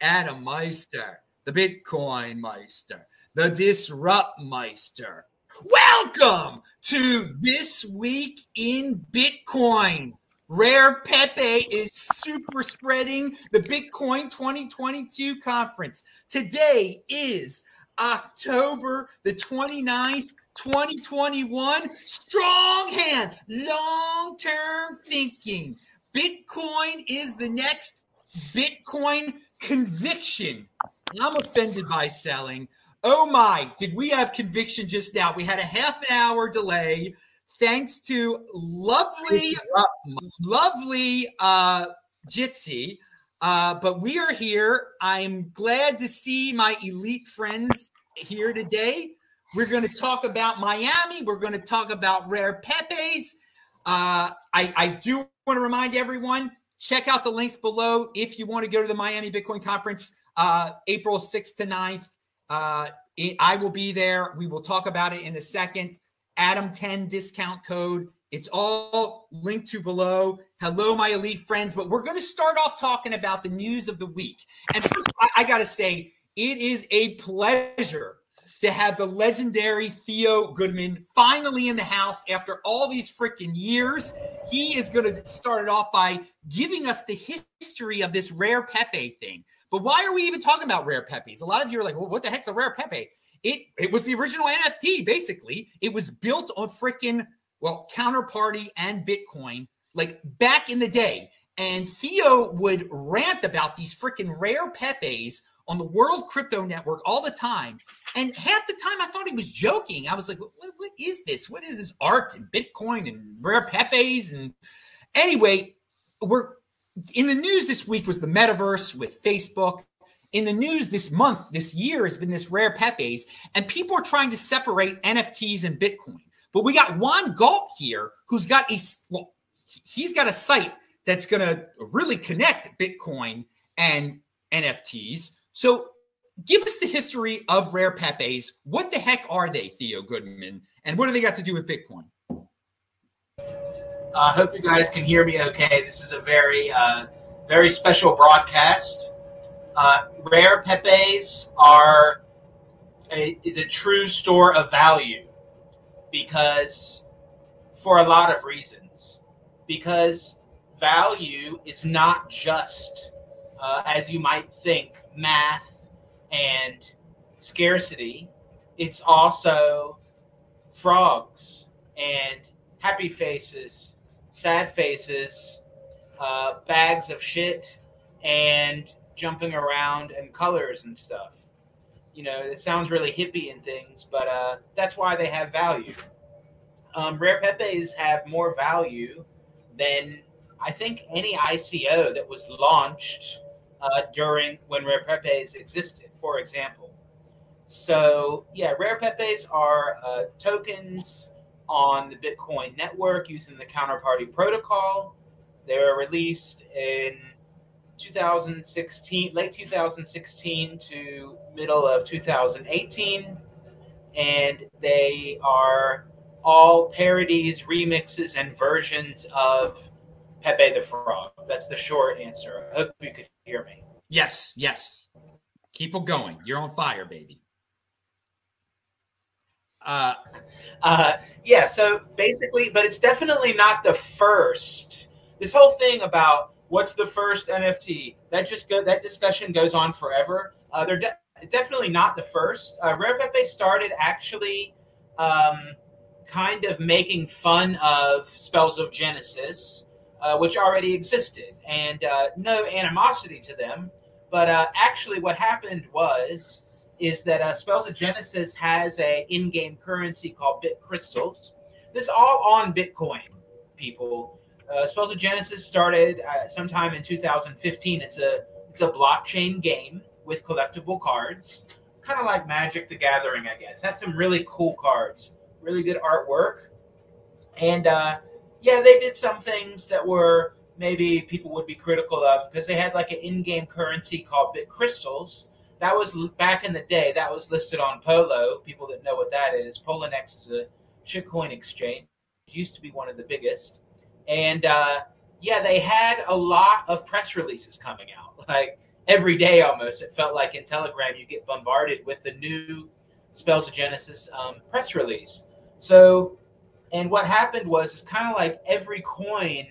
Adam Meister, the Bitcoin Meister, the Disrupt Meister. Welcome to This Week in Bitcoin. Rare Pepe is super spreading the Bitcoin 2022 conference. Today is October the 29th, 2021. Strong hand, long term thinking. Bitcoin is the next Bitcoin conviction. I'm offended by selling. Oh my, did we have conviction just now? We had a half an hour delay thanks to lovely, lovely uh, Jitsi. Uh, but we are here. I'm glad to see my elite friends here today. We're going to talk about Miami. We're going to talk about rare Pepes. Uh, I, I do want to remind everyone check out the links below if you want to go to the Miami Bitcoin Conference, uh, April 6th to 9th. Uh, it, I will be there. We will talk about it in a second. Adam 10 discount code. It's all linked to below. Hello, my elite friends. But we're going to start off talking about the news of the week. And first, I, I got to say, it is a pleasure to have the legendary Theo Goetemann finally in the house after all these freaking years. He is going to start it off by giving us the history of this rare Pepe thing. But why are we even talking about rare Pepes? A lot of you are like, well, what the heck's a rare Pepe? It it was the original NFT, basically. It was built on freaking well, counterparty and Bitcoin, like back in the day. And Theo would rant about these freaking rare Pepes on the World Crypto Network all the time. And half the time I thought he was joking. I was like, what, what is this? What is this art and Bitcoin and rare Pepes? And anyway, we're in the news this week was the metaverse with Facebook. In the news this month, this year has been this rare Pepes, and people are trying to separate NFTs and Bitcoin. But we got Juan Galt here, who's got a well, he's got a site that's going to really connect Bitcoin and NFTs. So give us the history of rare Pepes. What the heck are they, Theo Goetemann? And what do they got to do with Bitcoin? I uh, hope you guys can hear me okay. This is a very, uh, very special broadcast. Uh, rare Pepes are a, is a true store of value because for a lot of reasons. Because value is not just, uh, as you might think, math and scarcity. It's also frogs and happy faces, sad faces, uh, bags of shit, and jumping around and colors and stuff. You know, it sounds really hippie and things, but uh, that's why they have value. Um, rare Pepes have more value than I think any ICO that was launched uh, during when rare pepes existed, for example. So yeah, rare pepes are uh, tokens on the Bitcoin network using the counterparty protocol. They were released in 2016, late 2016 to middle of 2018, and they are all parodies, remixes, and versions of Pepe the Frog. That's the short answer. I hope you could hear me. Yes, yes. Keep it going. You're on fire, baby. Uh, uh, yeah. So basically, but it's definitely not the first. This whole thing about what's the first NFT that just go that discussion goes on forever. Uh, they're de- definitely not the first. Uh, Rare Pepe started actually um, kind of making fun of spells of Genesis uh, which already existed, and uh, no animosity to them. But uh, actually, what happened was is that uh, Spells of Genesis has a in-game currency called Bit Crystals. This all on Bitcoin, people. Uh, Spells of Genesis started uh, sometime in 2015. It's a it's a blockchain game with collectible cards, kind of like Magic the Gathering, I guess. It has some really cool cards, really good artwork, and yeah, they did some things that were maybe people would be critical of because they had like an in-game currency called Bit Crystals. That was back in the day. That was listed on Polo. People that know what that is, Poloniex is a shitcoin exchange. It used to be one of the biggest, and uh, yeah, they had a lot of press releases coming out. Like every day almost, it felt like in Telegram you get bombarded with the new Spells of Genesis um, press release. So, and what happened was it's kind of like every coin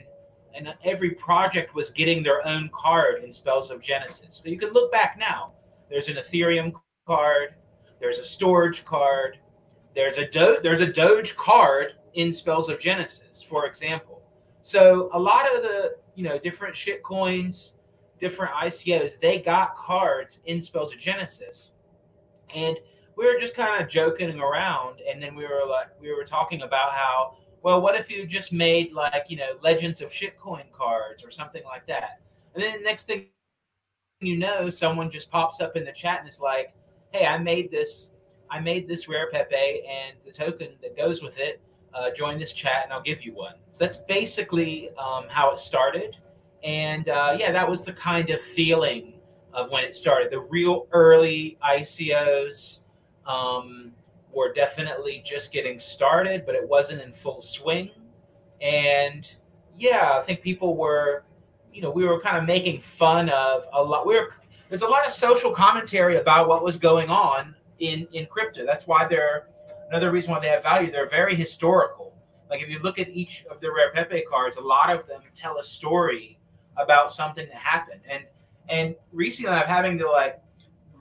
and every project was getting their own card in Spells of Genesis. So you can look back now. There's an Ethereum card. There's a storage card. There's a Do- there's a Doge card in Spells of Genesis, for example. So a lot of the you know different shit coins, different ICOs, they got cards in Spells of Genesis, and we were just kind of joking around, and then we were like we were talking about how well, what if you just made like you know Legends of Shitcoin cards or something like that, and then the next thing you know, someone just pops up in the chat and it's like, hey, I made this, I made this rare Pepe and the token that goes with it. Uh, join this chat and I'll give you one. So that's basically um, how it started. And uh, yeah, that was the kind of feeling of when it started. The real early ICOs um, were definitely just getting started, but it wasn't in full swing. And yeah, I think people were, you know, we were kind of making fun of a lot. We were there's a lot of social commentary about what was going on in in crypto. That's why they're another reason why they have value. They're very historical. Like if you look at each of the rare Pepe cards, a lot of them tell a story about something that happened. And and recently I'm having to like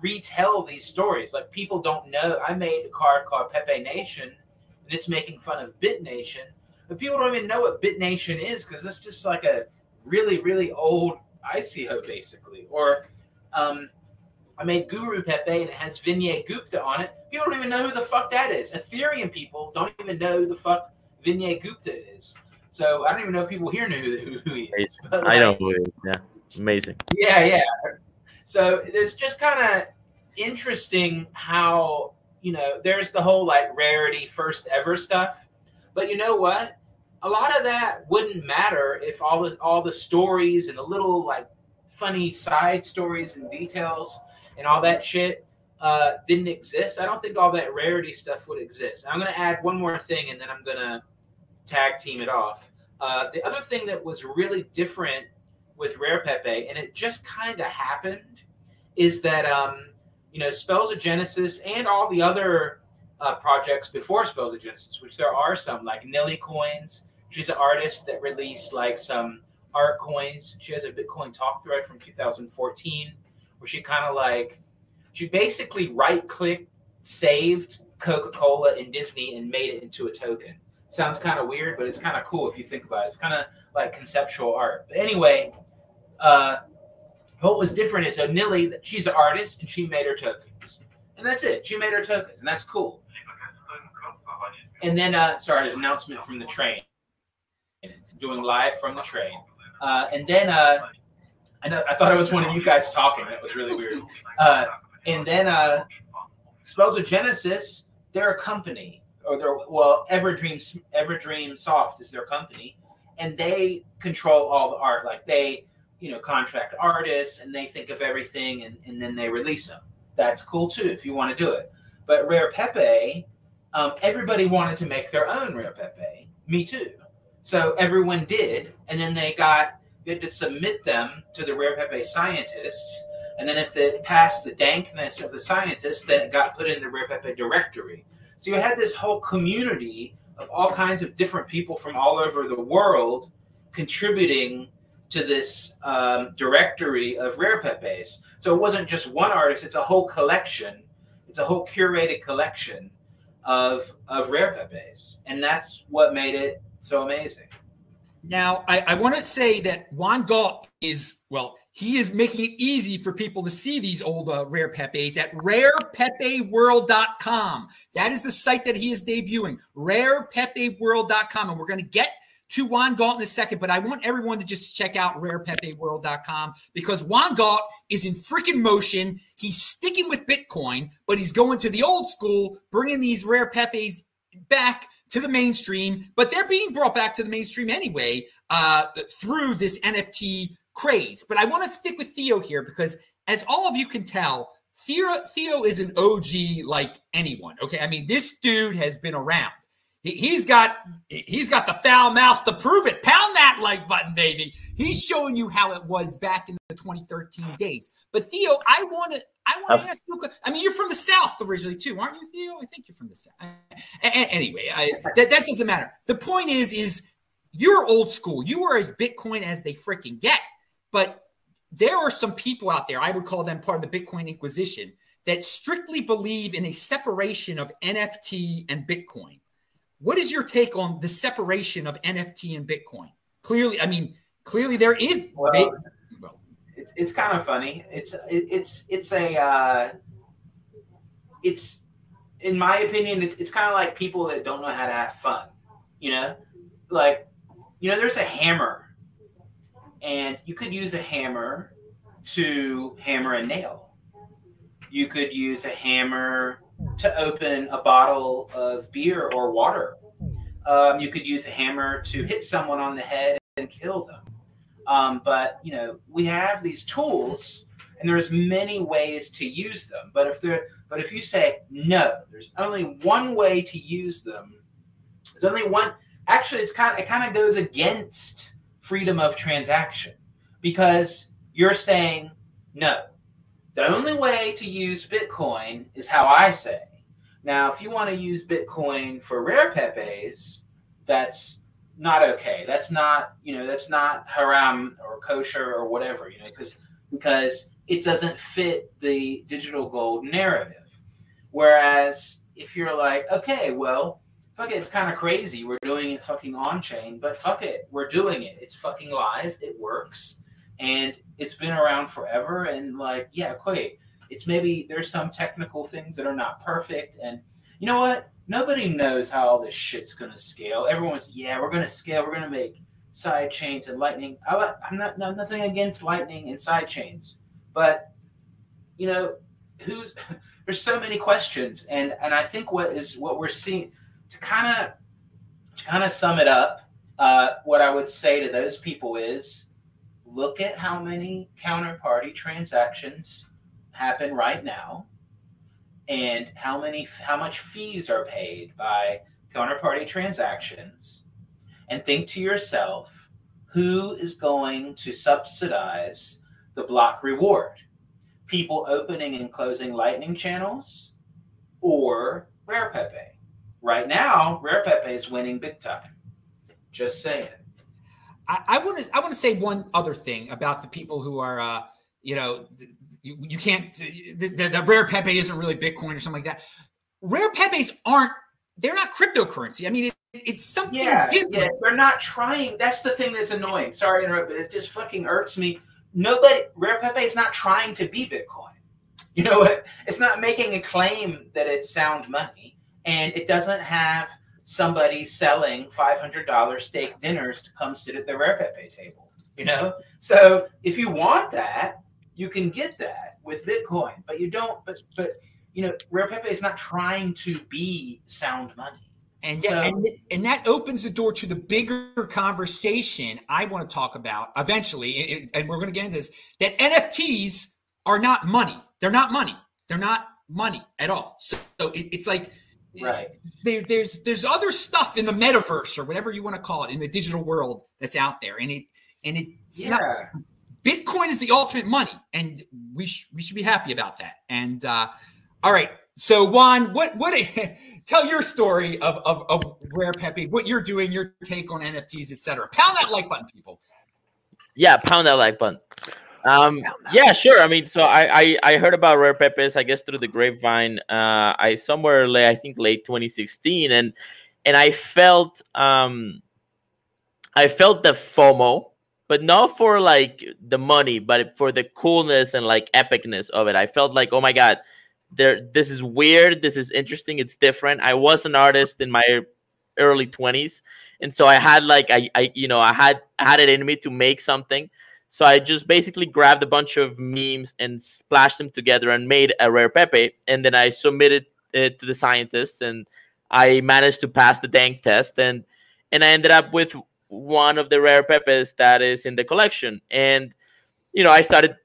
retell these stories. Like people don't know. I made a card called Pepe Nation, and it's making fun of Bit Nation, but people don't even know what Bit Nation is because it's just like a really really old ICO basically, or um, I made Guru Pepe and it has Vinay Gupta on it. People don't even know who the fuck that is. Ethereum people don't even know who the fuck Vinay Gupta is. So I don't even know if people here know who, who he is. Like, I know who he is. Yeah, amazing. Yeah, yeah. So it's just kind of interesting how you know there's the whole like rarity first ever stuff, but you know what? A lot of that wouldn't matter if all the all the stories and the little like funny side stories and details and all that shit uh, didn't exist, I don't think all that rarity stuff would exist. I'm to add one more thing and then I'm to tag team it off. Uh, the other thing that was really different with Rare Pepe, and it just kind of happened, is that, um, you know, Spells of Genesis and all the other uh, projects before Spells of Genesis, which there are some, like Nilly Coins. She's an artist that released like some art coins. She has a Bitcoin talk thread from 2014 where she kind of like she basically right clicked, saved Coca Cola and Disney and made it into a token. Sounds kind of weird, but it's kind of cool if you think about it. It's kind of like conceptual art. But anyway, uh, what was different is so Nilly, she's an artist and she made her tokens, and that's it. She made her tokens, and that's cool. And then, uh, sorry, an announcement from the train. Doing live from the train. Uh, and then uh, I know I thought it was one of you guys talking. That was really weird. Uh, and then uh, Spells of Genesis, they're a company, or they're well, Everdream Everdream Soft is their company, and they control all the art. Like they, you know, contract artists, and they think of everything, and, and then they release them. That's cool too if you want to do it. But Rare Pepe, um, everybody wanted to make their own Rare Pepe. Me too. So everyone did, and then they got they had to submit them to the Rare Pepe scientists, and then if they passed the dankness of the scientists, then it got put in the Rare Pepe directory. So you had this whole community of all kinds of different people from all over the world contributing to this um, directory of Rare Pepes. So it wasn't just one artist; it's a whole collection. It's a whole curated collection of of Rare Pepes, and that's what made it so amazing. Now, I, I want to say that Juan Galt is, well, he is making it easy for people to see these old uh, rare pepes at rarepepeworld.com. That is the site that he is debuting, rarepepeworld.com. And we're going to get to Juan Galt in a second, but I want everyone to just check out rarepepeworld.com because Juan Galt is in freaking motion. He's sticking with Bitcoin, but he's going to the old school, bringing these rare pepes back to the mainstream, but they're being brought back to the mainstream anyway uh, through this NFT craze. But I want to stick with Theo here because, as all of you can tell, Theo, Theo is an OG like anyone. Okay. I mean, this dude has been around. He's got he's got the foul mouth to prove it. Pound that like button, baby. He's showing you how it was back in the 2013 days. But Theo, I want to I want to ask you. I mean, you're from the South originally too, aren't you, Theo? I think you're from the South. Anyway, I, that that doesn't matter. The point is, is you're old school. You are as Bitcoin as they freaking get. But there are some people out there. I would call them part of the Bitcoin Inquisition that strictly believe in a separation of NFT and Bitcoin. What is your take on the separation of NFT and Bitcoin? Clearly, I mean, clearly there is. Well, big, well, it's, it's kind of funny. It's it, it's it's a uh, it's in my opinion, it's, it's kind of like people that don't know how to have fun. You know, like you know, there's a hammer, and you could use a hammer to hammer a nail. You could use a hammer to open a bottle of beer or water. Um, you could use a hammer to hit someone on the head and kill them. Um, but you know, we have these tools, and there's many ways to use them. But if there, but if you say no, there's only one way to use them. There's only one. Actually, it's kind of it kind of goes against freedom of transaction because you're saying no. The only way to use Bitcoin is how I say. Now, if you want to use Bitcoin for rare pepes, that's not okay. That's not, you know, that's not haram or kosher or whatever, you know, because because it doesn't fit the digital gold narrative. Whereas if you're like, okay, well, fuck it, it's kind of crazy. We're doing it fucking on chain, but fuck it, we're doing it. It's fucking live. It works and it's been around forever. And like, yeah, okay, it's maybe there's some technical things that are not perfect. And you know what? Nobody knows how all this shit's gonna scale. Everyone's yeah, we're gonna scale. We're gonna make side chains and lightning. I, am not, not nothing against lightning and side chains, but you know, who's there's so many questions, and and I think what is what we're seeing to kind of to kind of sum it up. Uh, what I would say to those people is look at how many counterparty transactions happen right now and how many how much fees are paid by counterparty transactions and think to yourself who is going to subsidize the block reward? People opening and closing lightning channels or rare pepe? Right now rare pepe is winning big time. Just saying I want to I want to say one other thing about the people who are uh, you know you, you can't the, the, the, rare pepe isn't really Bitcoin or something like that. Rare pepes aren't they're not cryptocurrency. I mean, it, it's something yeah, different. Yeah, they're not trying. That's the thing that's annoying. Sorry to interrupt, but it just fucking irks me. Nobody rare pepe is not trying to be Bitcoin. You know what? It's not making a claim that it's sound money, and it doesn't have somebody selling $500 steak dinners to come sit at the Rare Pepe table, you know? So if you want that, you can get that with Bitcoin, but you don't, but, but, you know, Rare Pepe is not trying to be sound money. And, so, and, and that opens the door to the bigger conversation I want to talk about eventually. And we're going to get into this that NFTs are not money. They're not money. They're not money at all. So, so it, it's like right. There, there's there's other stuff in the metaverse or whatever you want to call it in the digital world that's out there and it and it's yeah. not bitcoin is the ultimate money and we sh- we should be happy about that and uh all right so juan what what tell your story of, of of rare pepe what you're doing your take on nfts etc pound that like button people. Yeah pound that like button um, yeah, sure. I mean, so I, I, I heard about rare pepes, I guess through the grapevine. Uh, I somewhere late, I think late 2016, and and I felt um, I felt the FOMO, but not for like the money, but for the coolness and like epicness of it. I felt like, oh my god, there, this is weird. This is interesting. It's different. I was an artist in my early 20s, and so I had like I, I you know I had I had it in me to make something so I just basically grabbed a bunch of memes and splashed them together and made a rare Pepe. And then I submitted it to the scientists and I managed to pass the dank test. And, and I ended up with one of the rare Pepes that is in the collection. And, you know, I started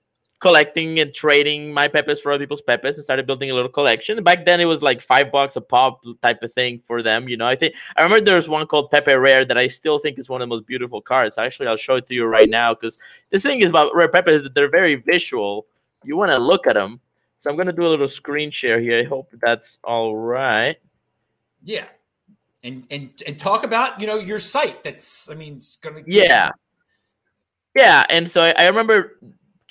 collecting and trading my pepes for other people's pepes and started building a little collection. Back then, it was like five bucks a pop type of thing for them. You know, I think I remember there was one called Pepe Rare that I still think is one of the most beautiful cards. Actually, I'll show it to you right now because the thing is about rare pepes that they're very visual. You want to look at them. So I'm gonna do a little screen share here. I hope that's all right. Yeah, and and and talk about you know your site. That's I mean, it's gonna yeah. Yeah, and so I, I remember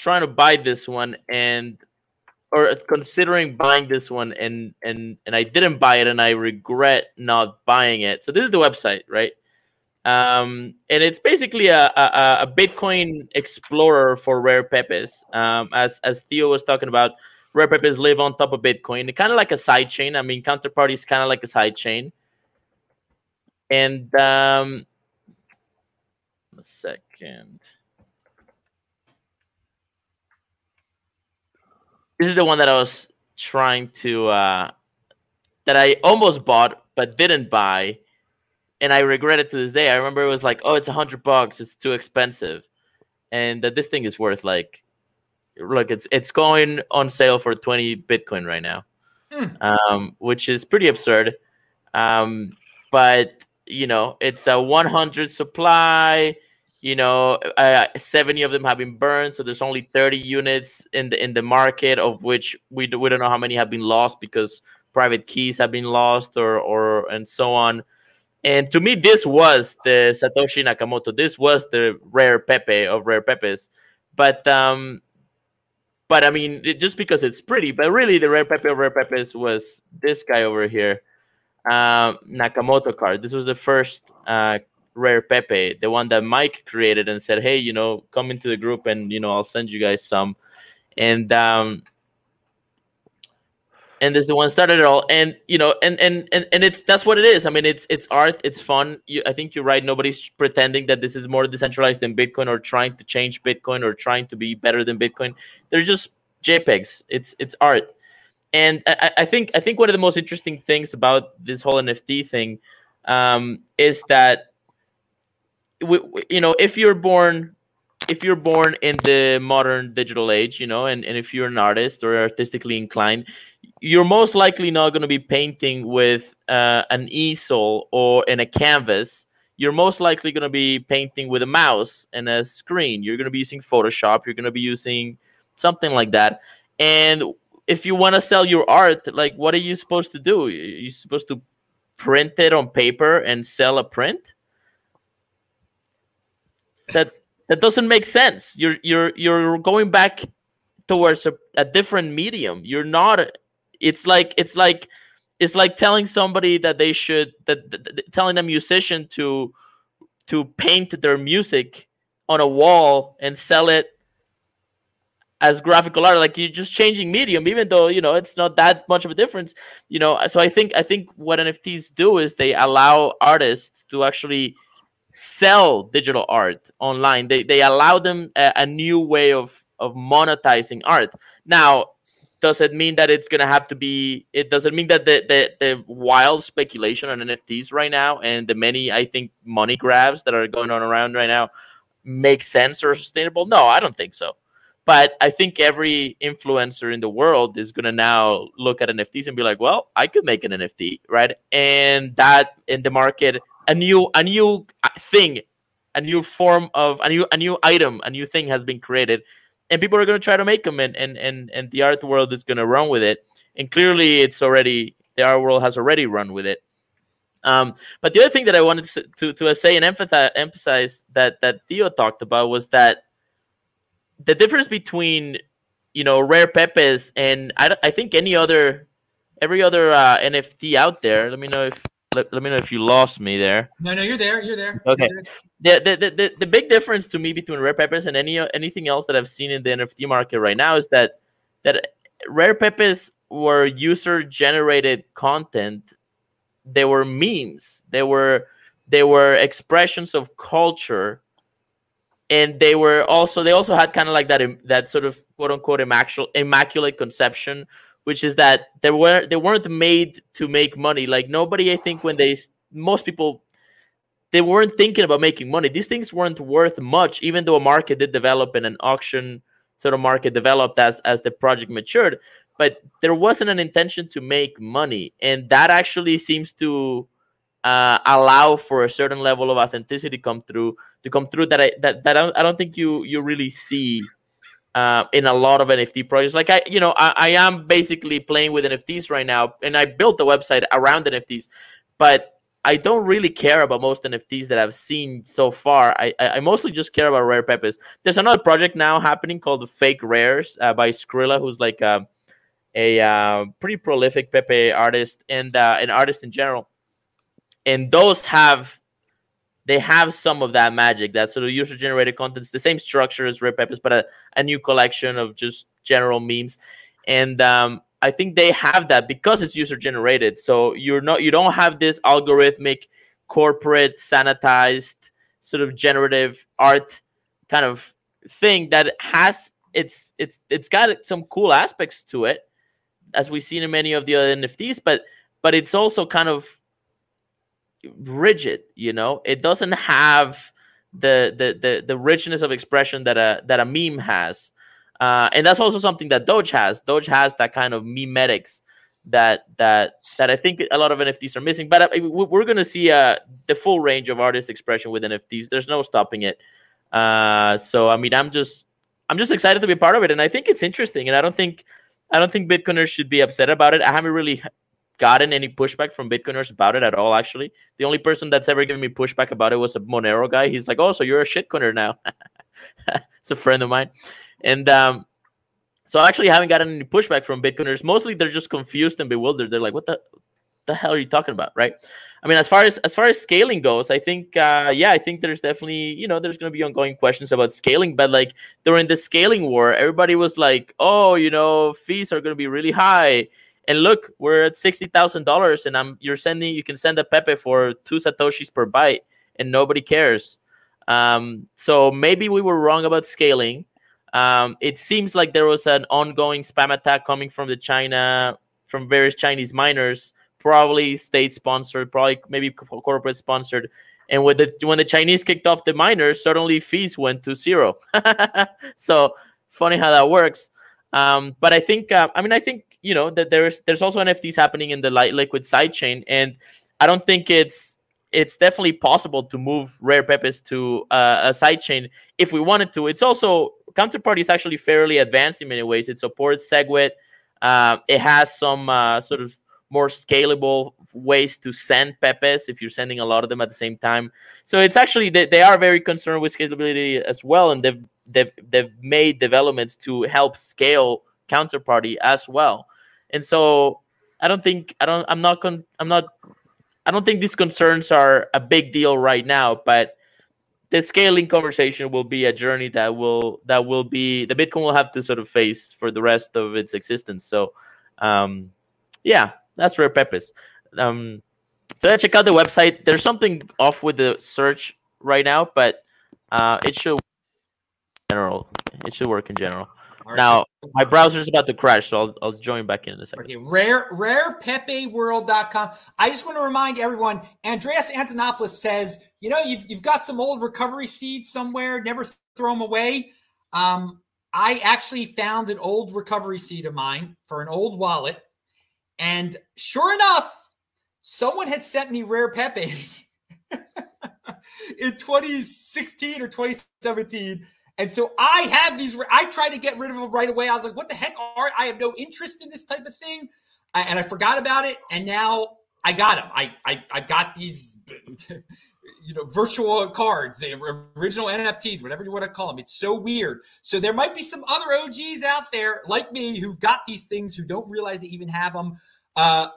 trying to buy this one and or considering buying this one and and and I didn't buy it and I regret not buying it. So this is the website, right? Um, and it's basically a, a, a Bitcoin explorer for rare pepes. Um, as as Theo was talking about, rare pepes live on top of Bitcoin, kind of like a side chain. I mean, counterparty is kind of like a side chain. And um, a second. This is the one that I was trying to uh, that I almost bought but didn't buy, and I regret it to this day. I remember it was like, oh, it's a hundred bucks, it's too expensive, and that this thing is worth like, look, it's it's going on sale for twenty Bitcoin right now, mm. um, which is pretty absurd. Um, but you know, it's a one hundred supply you know uh, 70 of them have been burned so there's only 30 units in the in the market of which we, we don't know how many have been lost because private keys have been lost or or and so on. And to me this was the satoshi nakamoto. This was the rare pepe of rare pepes. But um but i mean it, just because it's pretty but really the rare pepe of rare pepes was this guy over here um, nakamoto card. This was the first uh, Rare Pepe, the one that Mike created and said, "Hey, you know, come into the group and you know I'll send you guys some." And um, and this the one started it all. And you know, and and and and it's that's what it is. I mean, it's it's art, it's fun. You, I think you're right. Nobody's pretending that this is more decentralized than Bitcoin or trying to change Bitcoin or trying to be better than Bitcoin. They're just JPEGs. It's it's art. And I, I think I think one of the most interesting things about this whole NFT thing um, is that you know, if you're born if you're born in the modern digital age, you know, and, and if you're an artist or artistically inclined, you're most likely not going to be painting with uh, an easel or in a canvas. You're most likely going to be painting with a mouse and a screen. You're going to be using Photoshop. You're going to be using something like that. And if you want to sell your art, like, what are you supposed to do? You're supposed to print it on paper and sell a print? That that doesn't make sense. You're you're you're going back towards a, a different medium. You're not. It's like it's like it's like telling somebody that they should that, that, that telling a musician to to paint their music on a wall and sell it as graphical art like you're just changing medium even though you know it's not that much of a difference you know so i think i think what nfts do is they allow artists to actually sell digital art online. They they allow them a, a, new way of of monetizing art. Now, does it mean that it's gonna have to be? It doesn't mean that the the, the wild speculation on NFTs right now and the many I think money grabs that are going on around right now make sense or sustainable. No, I don't think so. But I think every influencer in the world is going to now look at NFTs and be like, well, I could make an NFT, right? And that in the market a new a new uh, thing, a new form of a new a new item, a new thing has been created, and people are going to try to make them, and and and and the art world is going to run with it. And clearly, it's already the art world has already run with it. Um, but the other thing that I wanted to to, to say and emphasize, emphasize that that Theo talked about was that the difference between you know rare pepes and I, I think any other every other uh, NFT out there. Let me know if let, let me know if you lost me there. No, no, you're there. You're there. Okay. You're there. The, the, the, the big difference to me between rare pepes and any anything else that I've seen in the NFT market right now is that that rare pepes were user generated content. They were memes. They were they were expressions of culture and they were also they also had kind of like that that sort of quote unquote immaculate immaculate conception which is that they were they weren't made to make money. Like nobody, I think, when they most people they weren't thinking about making money. These things weren't worth much, even though a market did develop and an auction sort of market developed as as the project matured. But there wasn't an intention to make money, and that actually seems to uh, allow for a certain level of authenticity come through to come through that I that, that I, don't, I don't think you you really see uh, in a lot of NFT projects. Like I, you know, I, I am basically playing with NFTs right now, and I built a website around NFTs, but I don't really care about most NFTs that I've seen so far. I, I mostly just care about rare pepes. There's another project now happening called the Fake Rares uh, by Scrilla, who's like a, a uh, pretty prolific Pepe artist and uh, an artist in general. And those have they have some of that magic, that sort of user generated content. It's the same structure as Rare Pepes, but a, a new collection of just general memes. And um, I think they have that because it's user generated. So you're not you don't have this algorithmic, corporate, sanitized sort of generative art kind of thing that has it's it's it's got some cool aspects to it, as we've seen in many of the other NFTs, but but it's also kind of rigid you know? It doesn't have the the the, the richness of expression that a that a meme has. Uh, and that's also something that doge has. Doge has that kind of memetics that that that i think a lot of nfts are missing. But uh, we're going to see uh, the full range of artist expression with nfts there's no stopping it. Uh, so i mean i'm just i'm just excited to be part of it. And i think it's interesting. And i don't think i don't think bitcoiners should be upset about it. I haven't really gotten any pushback from Bitcoiners about it at all. Actually, the only person that's ever given me pushback about it was a Monero guy. He's like, "Oh, so you're a shitcoiner now?" it's a friend of mine, and um, so I actually haven't gotten any pushback from Bitcoiners. Mostly, they're just confused and bewildered. They're like, "What the, the hell are you talking about?" Right? I mean, as far as as far as scaling goes, I think, uh, yeah, I think there's definitely, you know, there's going to be ongoing questions about scaling. But like during the scaling war, everybody was like, "Oh, you know, fees are going to be really high." And look, we're at sixty thousand dollars, and I'm you're sending you can send a Pepe for two satoshis per byte, and nobody cares. Um, so maybe we were wrong about scaling. Um, it seems like there was an ongoing spam attack coming from the China from various Chinese miners, probably state sponsored, probably maybe corporate sponsored. And when the when the Chinese kicked off the miners, suddenly fees went to zero. so funny how that works. Um, but I think, uh, I mean, I think you know that there's there's also NFTs happening in the light liquid sidechain, and I don't think it's it's definitely possible to move rare pepes to uh, a sidechain if we wanted to. It's also counterparty is actually fairly advanced in many ways. It supports SegWit. Uh, it has some uh, sort of more scalable ways to send pepes if you're sending a lot of them at the same time. So it's actually they, they are very concerned with scalability as well, and they've they've, they've made developments to help scale counterparty as well. And so I don't think I don't I'm not con- I'm not I don't think these concerns are a big deal right now, but the scaling conversation will be a journey that will that will be the Bitcoin will have to sort of face for the rest of its existence. So um yeah, that's Rare Pepes. Um so check out the website. There's something off with the search right now, but uh it should general. It should work in general. Now my browser is about to crash, so I'll, I'll join back in, in a second. Okay, rare rarepepeworld.com. I just want to remind everyone, Andreas Antonopoulos says, you know, you've, you've got some old recovery seeds somewhere, never throw them away. Um, I actually found an old recovery seed of mine for an old wallet. And sure enough, someone had sent me rare pepes in 2016 or 2017 and so I have these. I tried to get rid of them right away. I was like, "What the heck are? I have no interest in this type of thing," I, and I forgot about it. And now I got them. I I I got these, you know, virtual cards, the original NFTs, whatever you want to call them. It's so weird. So there might be some other OGs out there like me who've got these things who don't realize they even have them. Uh,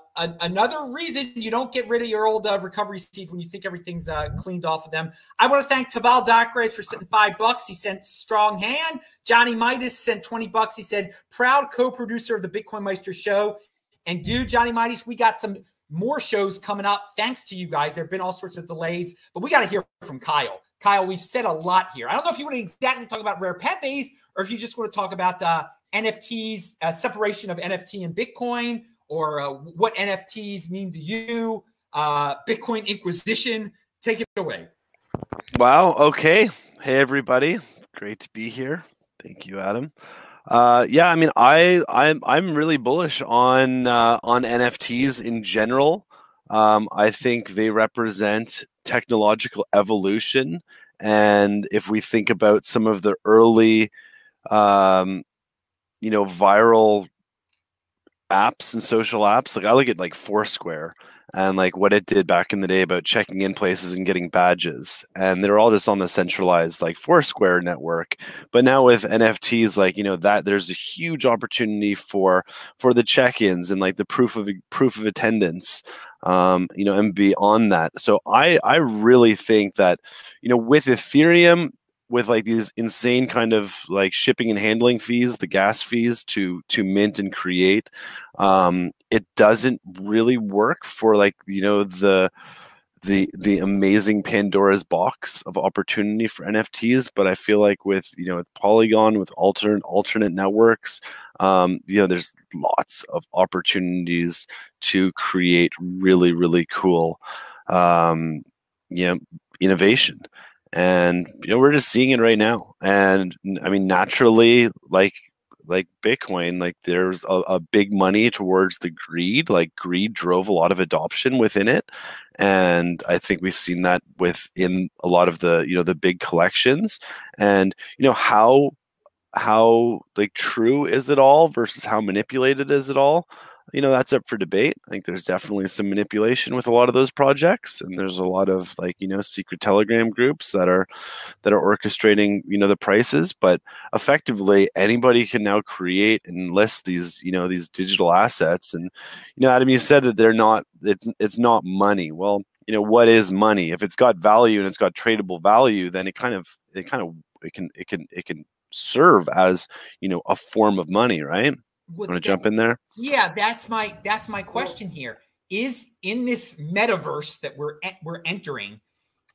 another reason you don't get rid of your old uh, recovery seeds when you think everything's uh, cleaned off of them. I want to thank Taval Dacres for sending five bucks. He sent strong hand. Johnny Midas sent 20 bucks. He said, proud co-producer of the Bitcoin Meister show. And dude, Johnny Midas, we got some more shows coming up. Thanks to you guys. There have been all sorts of delays, but we got to hear from Kyle. Kyle, we've said a lot here. I don't know if you want to exactly talk about rare pepes or if you just want to talk about uh, NFTs, uh, separation of NFT and Bitcoin, or uh, what NFTs mean to you, uh, Bitcoin Inquisition. Take it away. Wow. Okay. Hey, everybody. Great to be here. Thank you, Adam. Uh, yeah, I mean, I I'm I'm really bullish on uh, on NFTs in general. Um, I think they represent technological evolution, and if we think about some of the early, um, you know, viral apps and social apps, like I look at like Foursquare and like what it did back in the day about checking in places and getting badges and they're all just on the centralized like foursquare network but now with nfts like you know that there's a huge opportunity for for the check-ins and like the proof of proof of attendance um, you know and beyond that. So i i really think that you know with ethereum with like these insane kind of like shipping and handling fees, the gas fees to to mint and create, um, it doesn't really work for like you know the the the amazing Pandora's box of opportunity for NFTs. But I feel like with you know with Polygon, with alternate alternate networks, um, you know, there's lots of opportunities to create really really cool, um, you know, innovation and you know we're just seeing it right now. And i mean naturally like like bitcoin like there's a, a, big money towards the greed like greed drove a lot of adoption within it. And i think we've seen that within a lot of the you know the big collections. And you know how how like true is it all versus how manipulated is it all you know that's up for debate. I think there's definitely some manipulation with a lot of those projects and there's a lot of like you know secret telegram groups that are that are orchestrating you know the prices but effectively anybody can now create and list these you know these digital assets and you know adam you said that they're not it's it's not money. Well you know what is money? If it's got value and it's got tradable value then it kind of it kind of it can it can it can serve as you know a form of money right Want to jump in there? Yeah, that's my that's my question here. Is in this metaverse that we're we're entering,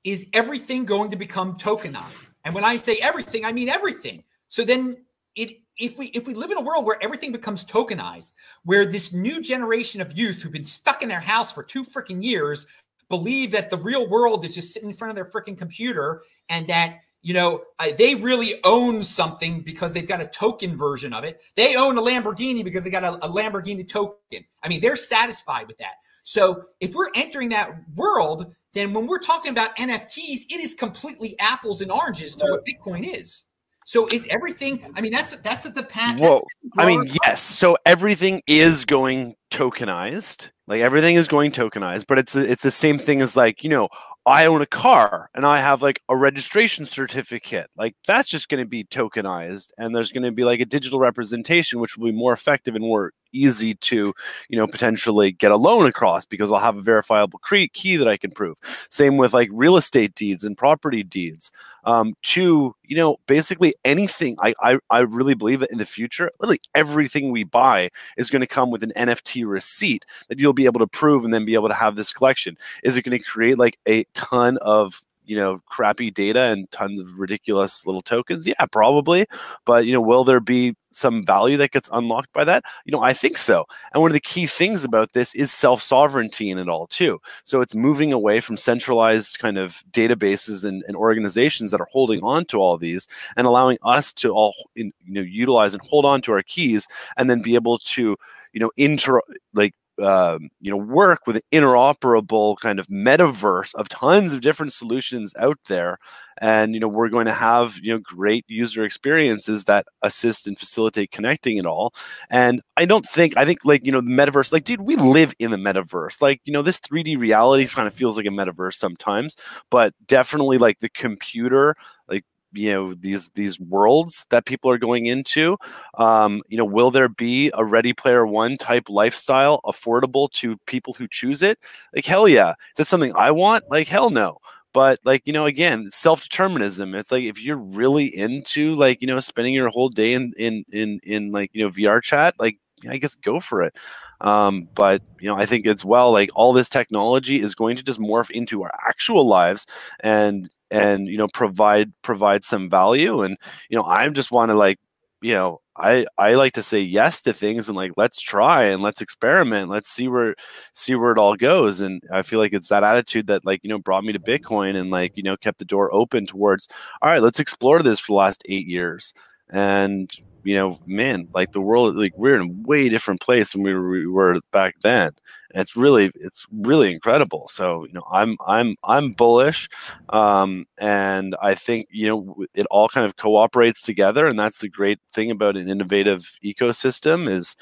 is everything going to become tokenized? And when I say everything, I mean everything. So then it if we if we live in a world where everything becomes tokenized, where this new generation of youth who've been stuck in their house for two freaking years believe that the real world is just sitting in front of their freaking computer and that you know, they really own something because they've got a token version of it. They own a Lamborghini because they got a, a, Lamborghini token. I mean, they're satisfied with that. So if we're entering that world, then when we're talking about NFTs, it is completely apples and oranges to what Bitcoin is. So is everything? I mean, that's that's at the path. Well, I mean, yes. So everything is going tokenized. Like everything is going tokenized, but it's it's the same thing as like you know I own a car and I have like a registration certificate. Like that's just going to be tokenized and there's going to be like a digital representation which will be more effective and more easy to, you know, potentially get a loan across because I'll have a verifiable key that I can prove. Same with like real estate deeds and property deeds. Um, to you know, basically anything. I, I I really believe that in the future, literally everything we buy is going to come with an NFT receipt that you'll be able to prove and then be able to have this collection. Is it going to create like a ton of you know crappy data and tons of ridiculous little tokens? Yeah probably. But you know will there be some value that gets unlocked by that? You know i think so. And one of the key things about this is self sovereignty in it all too. So it's moving away from centralized kind of databases and, and organizations that are holding on to all these and allowing us to all in, you know utilize and hold on to our keys and then be able to you know inter like um, you know work with an interoperable kind of metaverse of tons of different solutions out there. And you know we're going to have you know great user experiences that assist and facilitate connecting it all. And i don't think i think like you know the metaverse like dude we live in the metaverse. Like you know this 3d reality kind of feels like a metaverse sometimes. But definitely like the computer like you know these these worlds that people are going into um, you know will there be a ready player one type lifestyle affordable to people who choose it? Like hell yeah. Is that something i want? Like hell no. But like you know again self-determinism. It's like if you're really into like you know spending your whole day in in in, in like you know vr chat like I guess go for it. Um, but you know, I think it's well like all this technology is going to just morph into our actual lives, and and you know provide provide some value and you know i just want to like you know i i like to say yes to things and like let's try and let's experiment let's see where see where it all goes and i feel like it's that attitude that like you know brought me to bitcoin and like you know kept the door open towards all right let's explore this for the last eight years and you know, man, like the world, like we're in a way different place than we were, we were back then. And it's really, it's really incredible. So, you know, I'm, I'm, I'm bullish, um, and I think you know it all kind of cooperates together, and that's the great thing about an innovative ecosystem is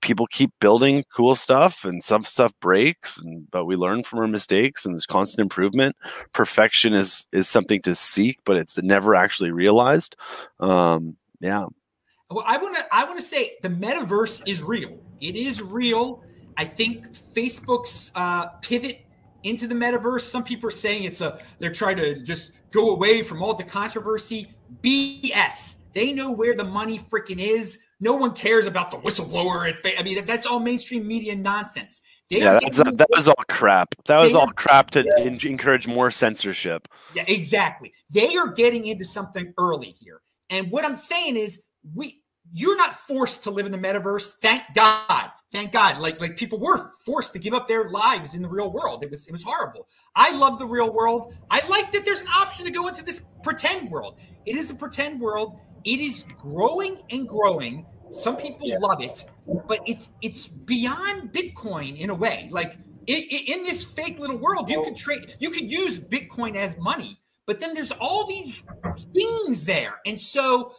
people keep building cool stuff and some stuff breaks and but we learn from our mistakes and there's constant improvement perfection is is something to seek but it's never actually realized um yeah well, I want to I want to say the metaverse is real. It is real. I think Facebook's uh, pivot into the metaverse. Some people are saying it's a they're trying to just go away from all the controversy. BS. They know where the money freaking is. No one cares about the whistleblower. I mean, that's all mainstream media nonsense. They yeah, that's that was all crap. That was all crap to yeah. encourage more censorship. Yeah, exactly. They are getting into something early here. And what I'm saying is, we you're not forced to live in the metaverse. Thank God. Thank God. Like like people were forced to give up their lives in the real world. It was it was horrible. I love the real world. I like that there's an option to go into this pretend world. It is a pretend world. It is growing and growing. Some people yeah. love it, but it's it's beyond Bitcoin in a way. Like it, it, in this fake little world, you could trade, you could use Bitcoin as money, but then there's all these things there, and so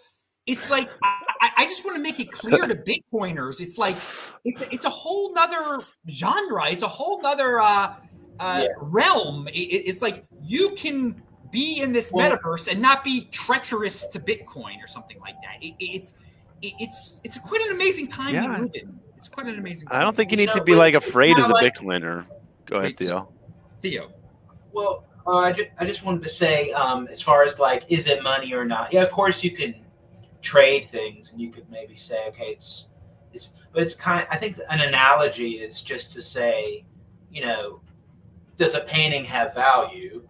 it's like I, I, just want to make it clear to Bitcoiners. It's like it's it's a whole nother genre. It's a whole nother uh, uh, yeah. realm. It, it's like you can be in this well, metaverse and not be treacherous to Bitcoin or something like that. It, it's it's it's quite an amazing time yeah. to live in. It's quite an amazing. I don't think you need you know, to be like afraid as a like, Bitcoiner. Go ahead, Theo. Theo. Well, uh, I, just, I just wanted to say, um, as far as like, is it money or not? Yeah, of course you can trade things, and you could maybe say, okay, it's it's, but it's kind. I think an analogy is just to say, you know, does a painting have value,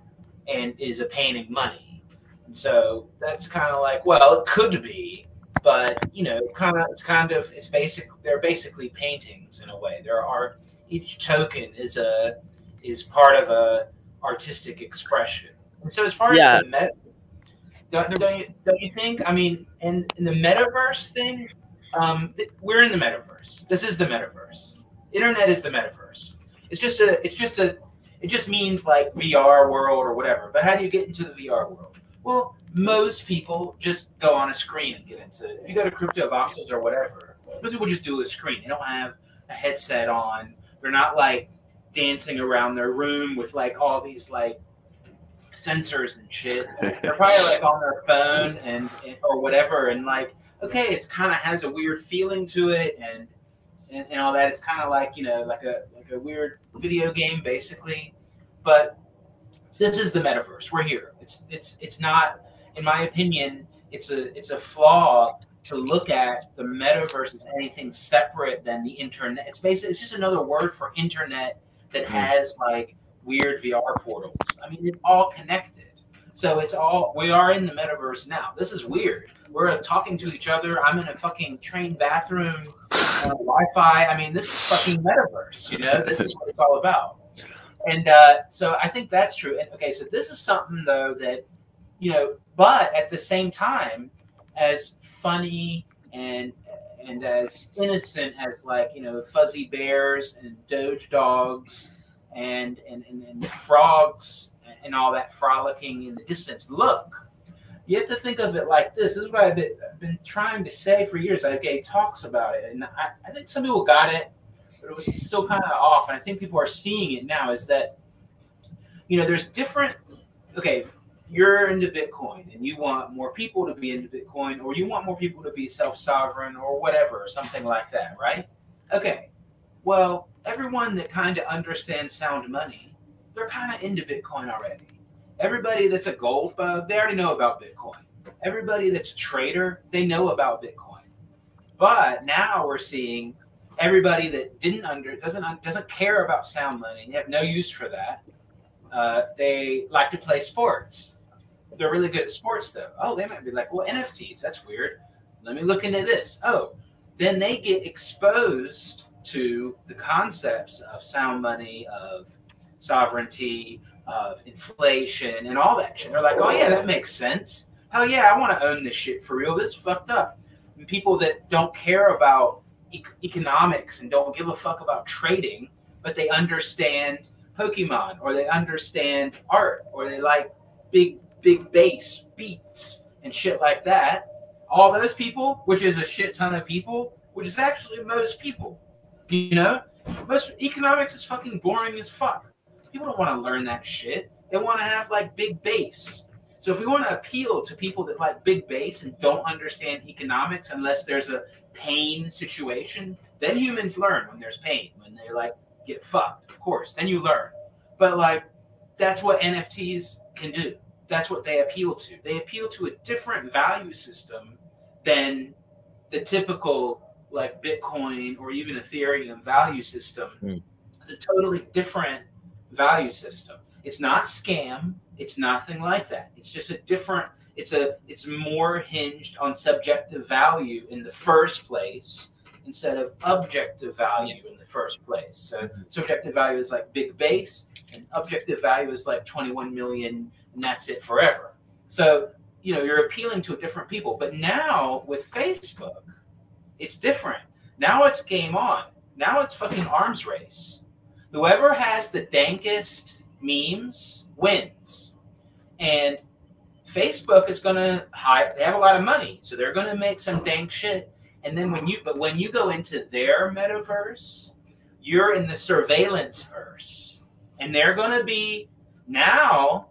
and is a painting money? And so that's kind of like, well, it could be, but you know, kind of, it's kind of, it's basic. They're basically paintings in a way. There are each token is a is part of a artistic expression. And so as far yeah. as the met, don't, don't, you, don't you think? I mean, in, in the metaverse thing, um, th- we're in the metaverse. This is the metaverse. Internet is the metaverse. It's just a. It's just a. It just means like VR world or whatever. But how do you get into the VR world? Well, most people just go on a screen and get into it. If you go to Cryptovoxels or whatever, most people just do a screen. They don't have a headset on. They're not like dancing around their room with like all these like sensors and shit. They're probably like on their phone and, and or whatever, and like okay, it's kind of has a weird feeling to it, and, and and all that. It's kind of like you know like a like a weird video game basically, but this is the metaverse. We're here. It's it's it's not, in my opinion, it's a it's a flaw to look at the metaverse as anything separate than the internet. It's basically it's just another word for internet that hmm. has like weird VR portals. I mean, it's all connected. So it's all we are in the metaverse now. This is weird. We're talking to each other. I'm in a fucking train bathroom, uh, Wi-Fi. I mean, this is fucking metaverse. You know, this is what it's all about. And uh, so I think that's true. And okay, so this is something though that you know, but at the same time, as funny and and as innocent as like you know fuzzy bears and doge dogs and, and, and, and frogs and all that frolicking in the distance look. You have to think of it like this. This is what I've been, I've been trying to say for years. I gave talks about it, and I, I think some people got it, but it was still kind of off. And I think people are seeing it now. Is that you know there's different. Okay, you're into Bitcoin and you want more people to be into Bitcoin, or you want more people to be self sovereign, or whatever, or something like that, right? Okay, well, everyone that kind of understands sound money, they're kind of into Bitcoin already. Everybody that's a gold bug, they already know about Bitcoin. Everybody that's a trader, they know about Bitcoin. But now we're seeing everybody that didn't under doesn't doesn't care about sound money. They have no use for that. Uh, they like to play sports. They're really good at sports though. Oh, they might be like, well, NFTs. That's weird. Let me look into this. Oh, then they get exposed to the concepts of sound money, of sovereignty, of inflation, and all that shit. They're like, oh yeah, that makes sense. hell yeah, I want to own this shit for real. This is fucked up. And people that don't care about e- economics and don't give a fuck about trading, but they understand Pokemon or they understand art or they like big big bass beats and shit like that. All those people, which is a shit ton of people, which is actually most people, you know, most economics is fucking boring as fuck. People don't want to learn that shit. They want to have like big bass. So if we want to appeal to people that like big bass and don't understand economics unless there's a pain situation, then humans learn when there's pain, when they like get fucked, of course. Then you learn. But like that's what NFTs can do. That's what they appeal to. They appeal to a different value system than the typical like Bitcoin or even Ethereum value system. Hmm. It's a totally different value system. It's not scam. It's nothing like that. It's just a different. It's a. It's more hinged on subjective value in the first place instead of objective value in the first place. So subjective value is like big bass, and objective value is like 21 million, and that's it forever. So you know you're appealing to different people. But now with Facebook, it's different. Now it's game on. Now it's fucking arms race. Whoever has the dankest memes wins. And Facebook is gonna hire they have a lot of money, so they're gonna make some dank shit. And then when you but when you go into their metaverse, you're in the surveillance verse. And they're gonna be now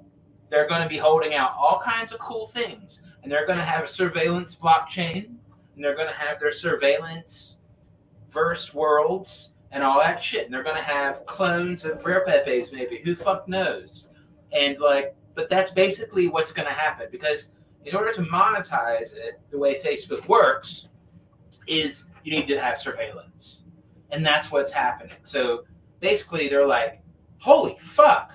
they're gonna be holding out all kinds of cool things. And they're gonna have a surveillance blockchain, and they're gonna have their surveillance verse worlds and all that shit. And they're gonna have clones of Rare Pepes, maybe. Who fuck knows? And like, but that's basically what's gonna happen because in order to monetize it, the way Facebook works is you need to have surveillance. And that's what's happening. So basically they're like, holy fuck,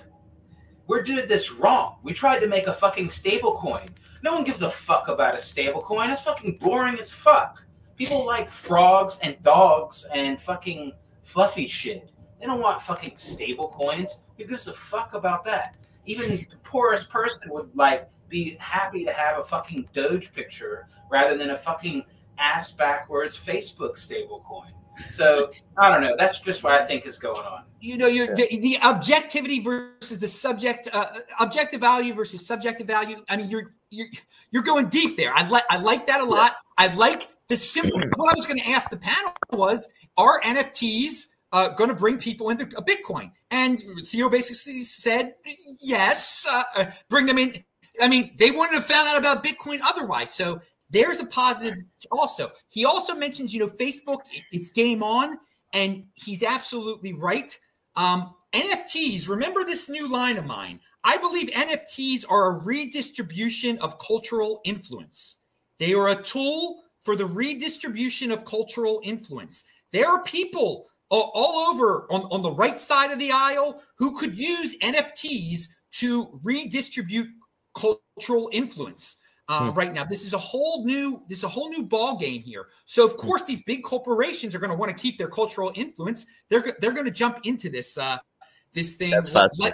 we're doing this wrong. We tried to make a fucking stable coin. No one gives a fuck about a stable coin. It's fucking boring as fuck. People like frogs and dogs and fucking fluffy shit. They don't want fucking stable coins. Who gives a fuck about that? Even the poorest person would like be happy to have a fucking Doge picture rather than a fucking ass backwards Facebook stable coin. So I don't know. That's just what I think is going on. you know you're the, the objectivity versus the subject uh, objective value versus subjective value. I mean you're you're you're going deep there. I like i like that a lot. I like the simple what i was going to ask the panel was are nfts uh, going to bring people into a bitcoin? And theo basically said yes uh, uh, bring them in. I mean they wouldn't have found out about bitcoin otherwise. So there's a positive also he also mentions you know facebook it's game on and he's absolutely right. Um, NFTs, remember this new line of mine. I believe NFTs are a redistribution of cultural influence. They are a tool for the redistribution of cultural influence. There are people all, all over on, on the right side of the aisle who could use NFTs to redistribute cultural influence uh, right now. This is a whole new this is a whole new ball game here. So of course these big corporations are going to want to keep their cultural influence. They're they're going to jump into this uh, this thing That's like,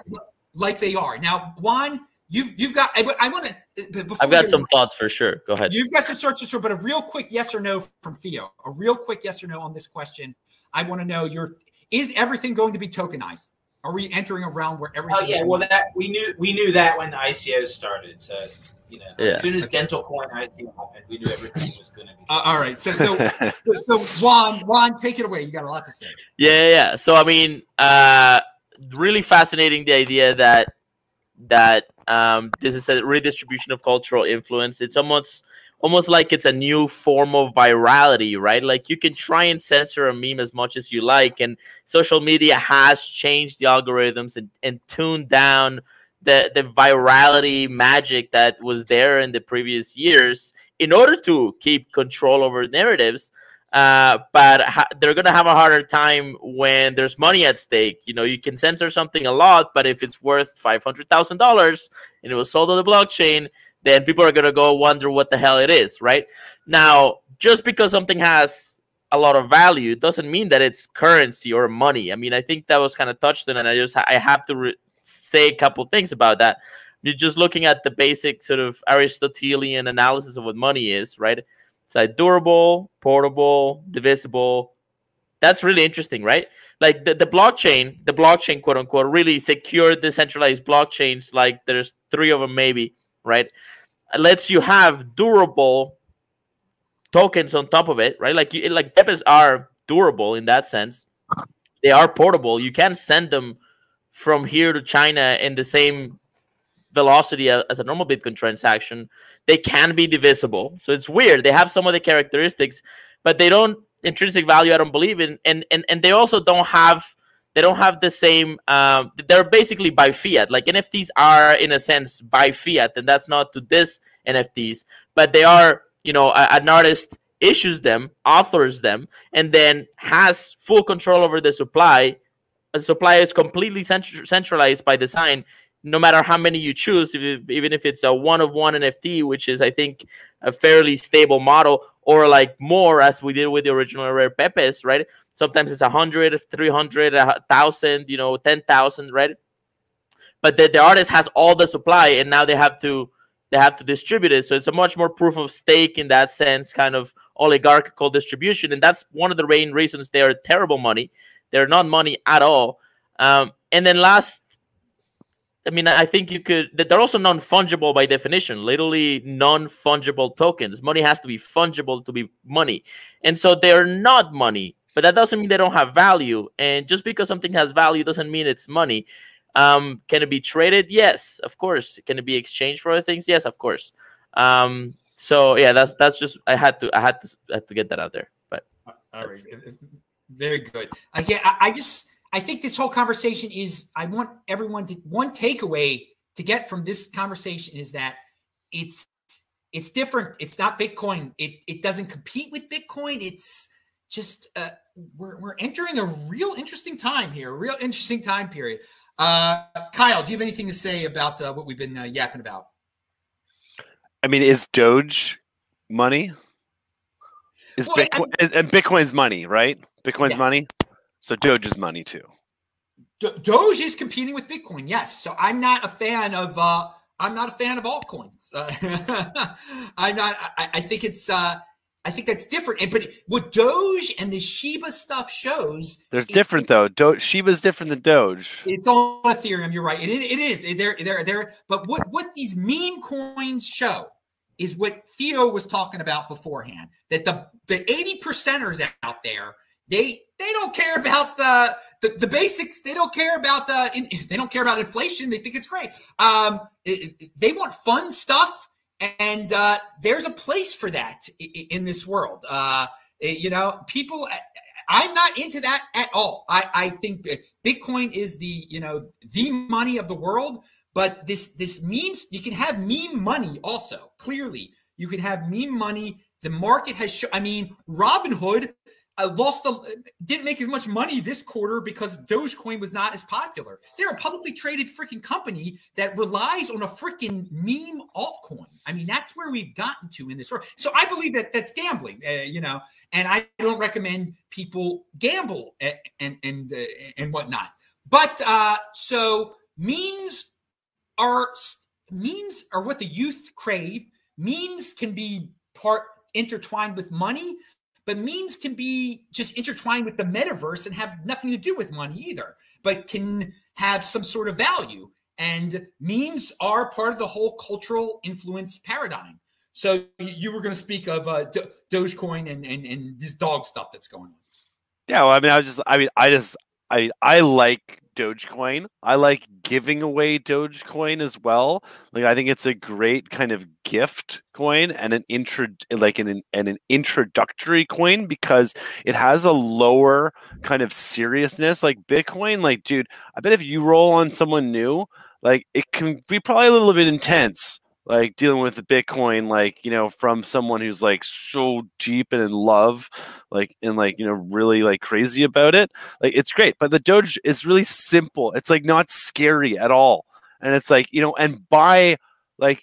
like they are now. Juan, you've you've got. I, I want to. I've got get- some thoughts for sure. Go ahead. You've got some thoughts for sure, but a real quick yes or no from Theo. A real quick yes or no on this question. I want to know your is everything going to be tokenized? Are we entering a realm where everything? Oh yeah, well that we knew we knew that when the ICOs started. So you know, Yeah. as soon as Dental Coin ICO happened, we knew everything was going to be. Uh, all right. So so so Juan Juan, take it away. You got a lot to say. Yeah, yeah, yeah. So I mean, uh, really fascinating the idea that that um, this is a redistribution of cultural influence. It's almost almost like it's a new form of virality, right? Like you can try and censor a meme as much as you like, and social media has changed the algorithms and, and tuned down the the virality magic that was there in the previous years in order to keep control over narratives. Uh, but ha- they're gonna have a harder time when there's money at stake. You know, you can censor something a lot, but if it's worth five hundred thousand dollars and it was sold on the blockchain, then people are gonna go wonder what the hell it is, right? Now, just because something has a lot of value doesn't mean that it's currency or money. I mean, I think that was kind of touched on, and I just I have to re- say a couple things about that. You're just looking at the basic sort of Aristotelian analysis of what money is, right? It's like durable, portable, divisible. That's really interesting, right? Like the, the blockchain, the blockchain, quote unquote, really secure decentralized blockchains, like there's three of them maybe, right? It lets you have durable tokens on top of it, right? Like like Pepes are durable in that sense. They are portable. You can send them from here to China in the same velocity as a normal Bitcoin transaction. They can be divisible. So it's weird. They have some of the characteristics, but they don't intrinsic value I don't believe in. And and, and they also don't have they don't have the same um, they're basically by fiat. Like NFTs are in a sense by fiat, and that's not to this NFTs, but they are, you know, a, an artist issues them, authors them, and then has full control over the supply. Supply is completely centralized by design no matter how many you choose, even if it's a one of one NFT, which is I think a fairly stable model, or like more as we did with the original rare Pepes, right? Sometimes it's a hundred, three hundred, a thousand, you know, ten thousand, right? But the, the artist has all the supply, and now they have to they have to distribute it. So it's a much more proof of stake in that sense, kind of oligarchical distribution, and that's one of the main reasons they are terrible money. They're not money at all. Um, and then last I mean, I think you could. They're also non fungible by definition. Literally non fungible tokens. Money has to be fungible to be money, and so they're not money. But that doesn't mean they don't have value. And just because something has value doesn't mean it's money. Um, can it be traded? Yes, of course. Can it be exchanged for other things? Yes, of course. Um, so yeah, that's that's just I had to I had to I had to get that out there. But all right, very good. Again, I, I just I think this whole conversation is I want everyone to one takeaway to get from this conversation is that it's it's different. It's not Bitcoin. It it doesn't compete with Bitcoin. It's just uh, we're we're entering a real interesting time here, a real interesting time period. Uh, Kyle, do you have anything to say about uh, what we've been uh, yapping about? I mean, is Doge money? Is well, Bitcoin and, and Bitcoin's money, right? Bitcoin's yes. money. So Doge is money too. Doge is competing with Bitcoin, yes. So I'm not a fan of uh, I'm not a fan of altcoins. Uh, I'm not. I, I, think it's. Uh, I think that's different. And but what Doge and the Shiba stuff shows, there's different though. Do- Shiba's different than Doge. It's on Ethereum. You're right. It, it is. They're they're they're. But what what these meme coins show is what Theo was talking about beforehand. That the the 80 percenters out there they they don't care about the the, the basics. They don't care about the in, they don't care about inflation. They think it's great. Um, it, it, they want fun stuff, and uh, there's a place for that in, in this world. Uh, you know, people. I'm not into that at all. I, I think Bitcoin is the you know the money of the world, but this this means you can have meme money also. Clearly, you can have meme money. The market has. Sh- I mean, Robinhood uh, lost a, didn't make as much money this quarter because Dogecoin was not as popular. They're a publicly traded freaking company that relies on a freaking meme altcoin. I mean, that's where we've gotten to in this world. So I believe that that's gambling, uh, you know, and I don't recommend people gamble and and and, uh, and whatnot. But uh, so memes are memes are what the youth crave. Memes can be part intertwined with money but memes can be just intertwined with the metaverse and have nothing to do with money either, but can have some sort of value. And memes are part of the whole cultural influence paradigm. So you were going to speak of uh, Dogecoin and, and and this dog stuff that's going on. Yeah, well, I mean, I was just, I mean, I just, I I like Dogecoin. I like giving away Dogecoin as well. Like I think it's a great kind of gift coin and an intro like an and an introductory coin because it has a lower kind of seriousness like Bitcoin. Like, dude, I bet if you roll on someone new, like it can be probably a little bit intense like dealing with the bitcoin like you know from someone who's like so deep and in love like and like you know really like crazy about it like it's great but the doge is really simple it's like not scary at all and it's like you know and by like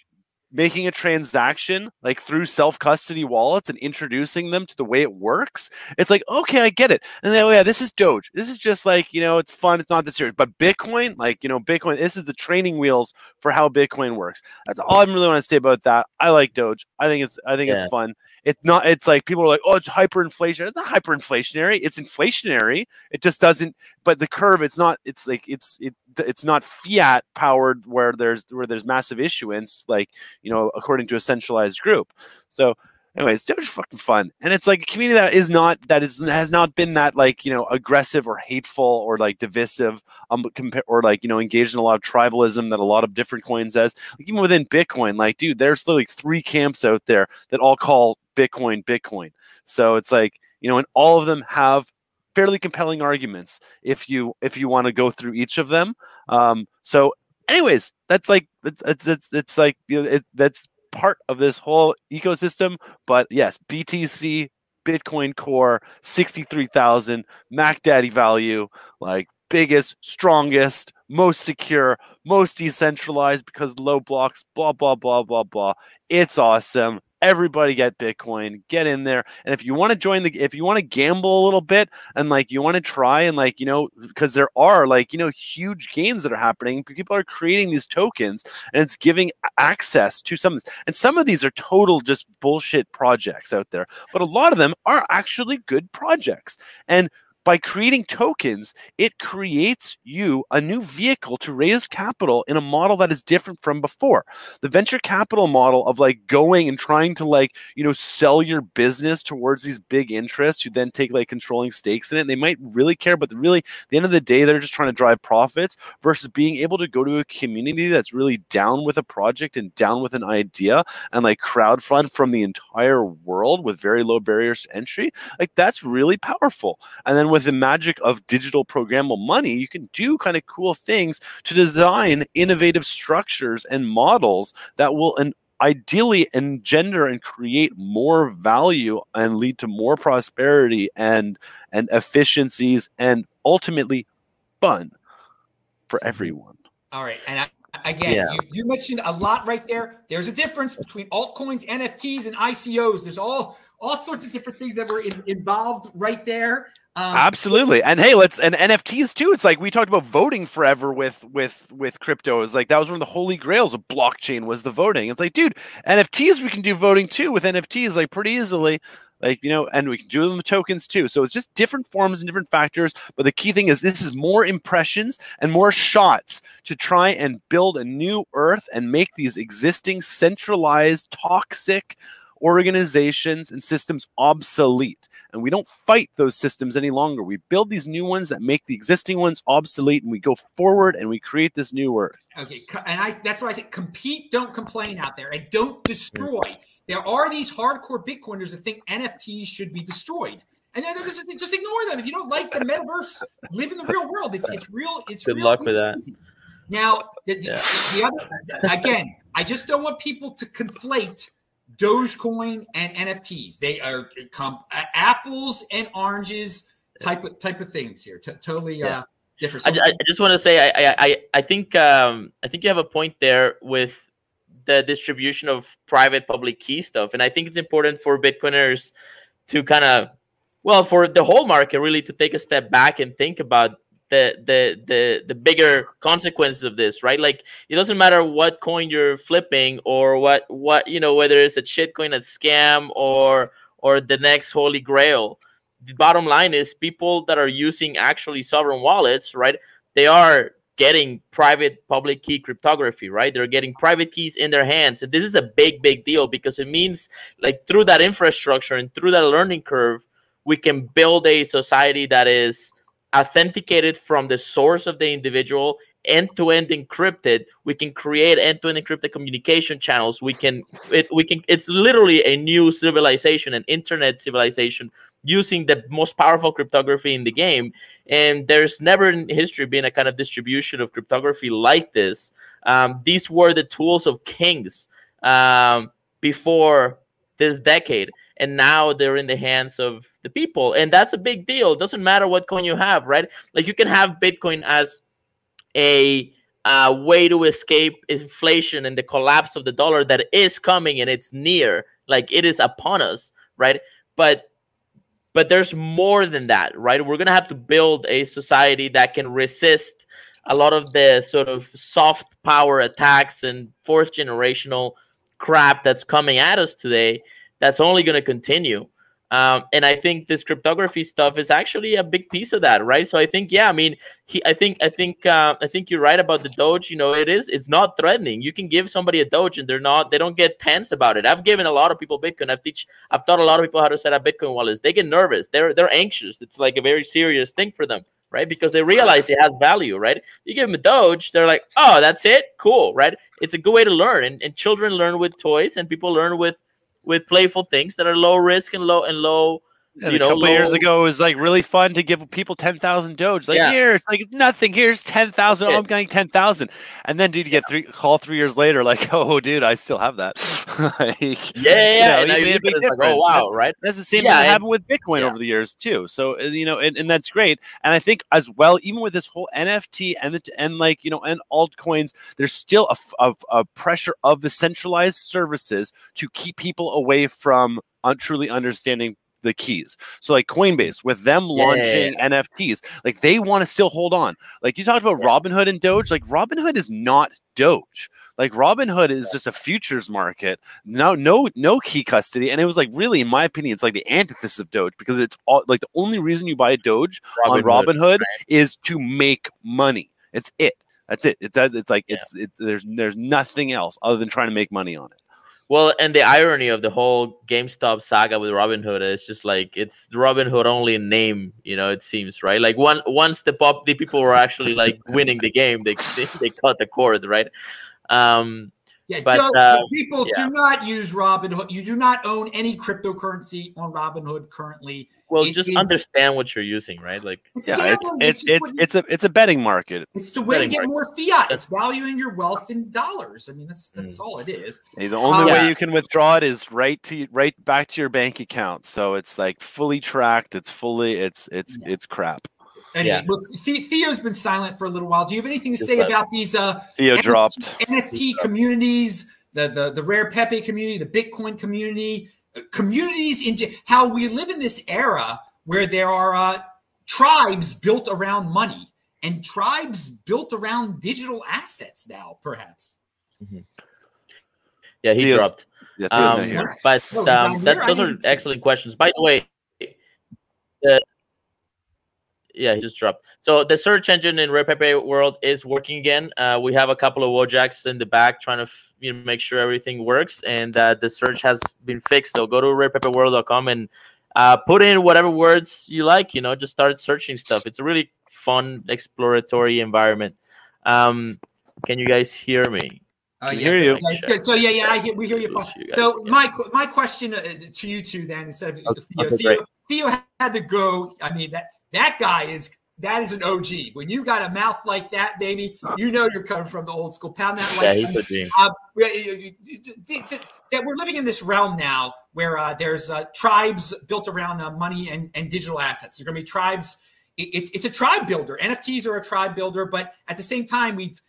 making a transaction like through self custody wallets and introducing them to the way it works, it's like, okay, I get it. And then, oh, yeah, this is Doge. This is just like, you know, it's fun. It's not that serious. But Bitcoin, like, you know, Bitcoin, this is the training wheels for how Bitcoin works. That's all I really want to say about that. I like Doge. I think it's, I think yeah. it's fun. It's not, it's like people are like, oh, it's hyperinflation. It's not hyperinflationary. It's inflationary. It just doesn't, but the curve, it's not, it's like, it's, it, it's not fiat powered where there's, where there's massive issuance, like, you know, according to a centralized group. So, anyways, it's fucking fun, and it's like a community that is not that is has not been that like you know aggressive or hateful or like divisive, um, or like you know engaged in a lot of tribalism that a lot of different coins has. Like even within Bitcoin, like dude, there's literally three camps out there that all call Bitcoin Bitcoin. So it's like you know, and all of them have fairly compelling arguments if you if you want to go through each of them. Um, so anyways, that's like it's it's, it's, it's like you know, it, that's part of this whole ecosystem. But yes, BTC, Bitcoin Core, 63,000, Mac Daddy value, like biggest, strongest, most secure, most decentralized because low blocks, blah, blah, blah, blah, blah. It's awesome everybody get bitcoin get in there. And if you want to join the if you want to gamble a little bit and like you want to try and like you know because there are like you know huge gains that are happening people are creating these tokens and it's giving access to some of this. And some of these are total just bullshit projects out there but a lot of them are actually good projects. And by creating tokens, it creates you a new vehicle to raise capital in a model that is different from before. The venture capital model of like going and trying to like, you know, sell your business towards these big interests who then take like controlling stakes in it. They might really care, but really, at the end of the day, they're just trying to drive profits versus being able to go to a community that's really down with a project and down with an idea and like crowdfund from the entire world with very low barriers to entry. Like that's really powerful. And then with the magic of digital programmable money, you can do kind of cool things to design innovative structures and models that will and ideally engender and create more value and lead to more prosperity and and efficiencies and ultimately fun for mm-hmm. everyone. All right, and I, again, yeah. you, you, mentioned a lot right there. There's a difference between altcoins, NFTs, and ICOs. There's all all sorts of different things that were in, involved right there. Um, Absolutely, and hey, let's and NFTs too. It's like we talked about voting forever with with with crypto. It's like that was one of the holy grails of blockchain was the voting. It's like, dude, NFTs we can do voting too with NFTs like pretty easily. Like you know, and we can do them with tokens too. So it's just different forms and different factors. But the key thing is this is more impressions and more shots to try and build a new Earth and make these existing centralized toxic organizations and systems obsolete. And we don't fight those systems any longer. We build these new ones that make the existing ones obsolete, and we go forward and we create this new earth. Okay, and I that's why I say compete, don't complain out there, and don't destroy. There are these hardcore Bitcoiners that think NFTs should be destroyed. And then just, just ignore them. If you don't like the metaverse, live in the real world. It's it's real. It's good real luck with that. Now, the, yeah. the other, again, I just don't want people to conflate Dogecoin and NFTs. They are comp- apples and oranges type of type of things here. T- totally yeah. uh, different. I, I, just want to say I I I think um, I think you have a point there with the distribution of private public key stuff, and I think it's important for Bitcoiners to kind of well for the whole market really to take a step back and think about the the the the bigger consequences of this, right? Like it doesn't matter what coin you're flipping or what what you know whether it's a shit coin, a scam, or or the next holy grail. The bottom line is people that are using actually sovereign wallets, right? They are getting private public key cryptography, right? They're getting private keys in their hands. And this is a big, big deal because it means like through that infrastructure and through that learning curve, we can build a society that is authenticated from the source of the individual end-to-end encrypted. We can create end-to-end encrypted communication channels. We can it, we can it's literally a new civilization an internet civilization using the most powerful cryptography in the game. And there's never in history been a kind of distribution of cryptography like this. Um, these were the tools of kings um, before this decade and now they're in the hands of the people and that's a big deal it doesn't matter what coin you have right like you can have bitcoin as a uh, way to escape inflation and the collapse of the dollar that is coming and it's near, like it is upon us, right? But but there's more than that, right? We're gonna have to build a society that can resist a lot of the sort of soft power attacks and fourth generational crap that's coming at us today. That's only gonna continue. Um, and I think this cryptography stuff is actually a big piece of that, right? So I think, yeah, I mean, he, I think, I think, uh, I think you're right about the Doge. You know, it is, it's not threatening. You can give somebody a Doge, and they're not, they don't get tense about it. I've given a lot of people Bitcoin. I've teach, I've taught a lot of people how to set up Bitcoin wallets. They get nervous. They're, they're anxious. It's like a very serious thing for them, right? Because they realize it has value, right? You give them a Doge, they're like, oh, that's it, cool, right? It's a good way to learn, and, and children learn with toys, and people learn with with playful things that are low risk and low and low. And you a know, couple low, years ago, it was like really fun to give people ten thousand Doge. Like Yeah. here, it's like it's nothing. Here's ten thousand. Oh. I'm getting ten thousand, and then dude, you get three call three years later, like, oh, dude, I still have that. like, Yeah, yeah, you know, you you made a look big at it, it's like, oh wow, right? That's the same Yeah, thing that happened with Bitcoin yeah. over the years too. So uh, you know, and, and that's great. And I think as well, even with this whole NFT and the and like you know and altcoins, there's still a, a, a pressure of the centralized services to keep people away from truly understanding the keys. So like Coinbase with them Yeah, yeah, launching NFTs, like they want to still hold on. Like you talked about Yeah. Robinhood and Doge, like Robinhood is not Doge. Like Robinhood is just a futures market no no no key custody and it was like really in my opinion it's like the antithesis of doge because it's all like the only reason you buy a doge on Robinhood, robinhood is to make money it's it that's it it does it's like Yeah. it's it's there's there's nothing else other than trying to make money on it Well, and the irony of the whole GameStop saga with Robinhood is just like it's Robinhood only in name, you know. It seems right. Like one once the pop the people were actually like winning the game, they they, they cut the cord, right? Um, Yeah, But, uh, people yeah. do not use Robinhood. You do not own any cryptocurrency on Robinhood currently. Well, It just is- understand what you're using, right? Like, It's yeah gambling. it's it's it's, you- it's a it's a betting market it's the way to get market. more fiat. That's- It's valuing your wealth in dollars. I mean, that's that's Mm. all it is. Hey, the only Uh, way Yeah. you can withdraw it is right to right back to your bank account so it's like fully tracked it's fully it's it's Yeah. it's crap Anyway, Yeah. look, The- Theo's been silent for a little while. Do you have anything to Just say let- about these uh, theo NFT dropped NFT communities, the, the the rare Pepe community, the Bitcoin community, communities in how we live in this era where there are uh, tribes built around money and tribes built around digital assets now, perhaps. yeah, he Theo's- dropped. yeah, Um, but um, that, those are didn't see it. excellent questions. By the way, the, yeah, he just dropped. So the search engine in Rare Pepe world is working again. Uh, we have a couple of Wojaks in the back trying to f- you know make sure everything works, and uh, the search has been fixed. So go to rarepepeworld.com and uh, put in whatever words you like. You know, just start searching stuff. It's a really fun exploratory environment. Um, can you guys hear me? Can yeah, hear you. yeah, it's good. So yeah, yeah, I hear, we hear you. So my my question uh, to you two then instead of Okay, Theo, okay, Theo, Theo had to go. I mean that that guy is that is an OG. When you got a mouth like that, baby, you know you're coming from the old school. Pound that Yeah, like he's a dream. uh, we- th- th- that we're living in this realm now where uh, there's uh, tribes built around uh, money and, and digital assets. There's going to be tribes. it- It's it's a tribe builder. NFTs are a tribe builder, but at the same time, we've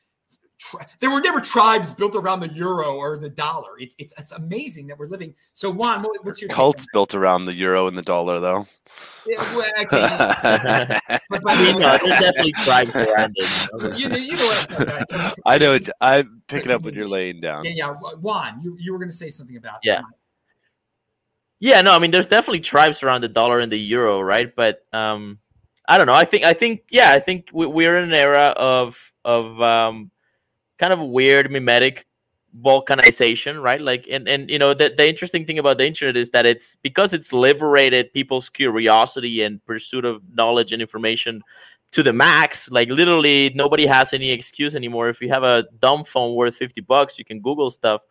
tri- there were never tribes built around the euro or the dollar. It's it's it's amazing that we're living. So Juan, what, what's your cults built around the euro and the dollar though that? Yeah, well, okay, but- but- I mean, no, there's definitely tribes around it. you know? you know, what? I'm- I know. It's, I'm picking up what you're laying down. Yeah, yeah. Juan, you, you were going to say something about Yeah. Yeah, no, I mean, there's definitely tribes around the dollar and the euro, right? But um, I don't know. I think, I think, yeah, I think we, we're in an era of of um, kind of weird mimetic balkanization, right? Like, and and you know, the the interesting thing about the internet is that it's because it's liberated people's curiosity and pursuit of knowledge and information to the max. Like, literally, nobody has any excuse anymore. If you have a dumb phone worth fifty bucks, you can Google stuff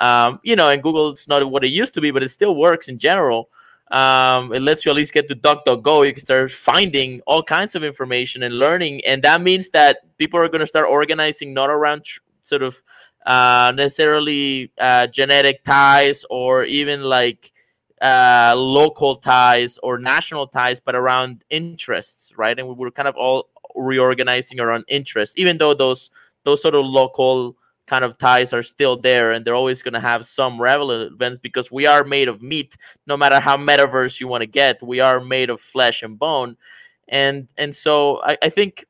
um, you know, and google's not what it used to be, but it still works in general. Um, it lets you at least get to DuckDuckGo. You can start finding all kinds of information and learning, and that means that people are going to start organizing not around tr- sort of uh, necessarily uh, genetic ties or even like uh, local ties or national ties, but around interests, right? And we were kind of all reorganizing around interests, even though those those sort of local kind of ties are still there and they're always going to have some relevance because we are made of meat. No matter how metaverse you want to get we are made of flesh and bone. And and so i, I think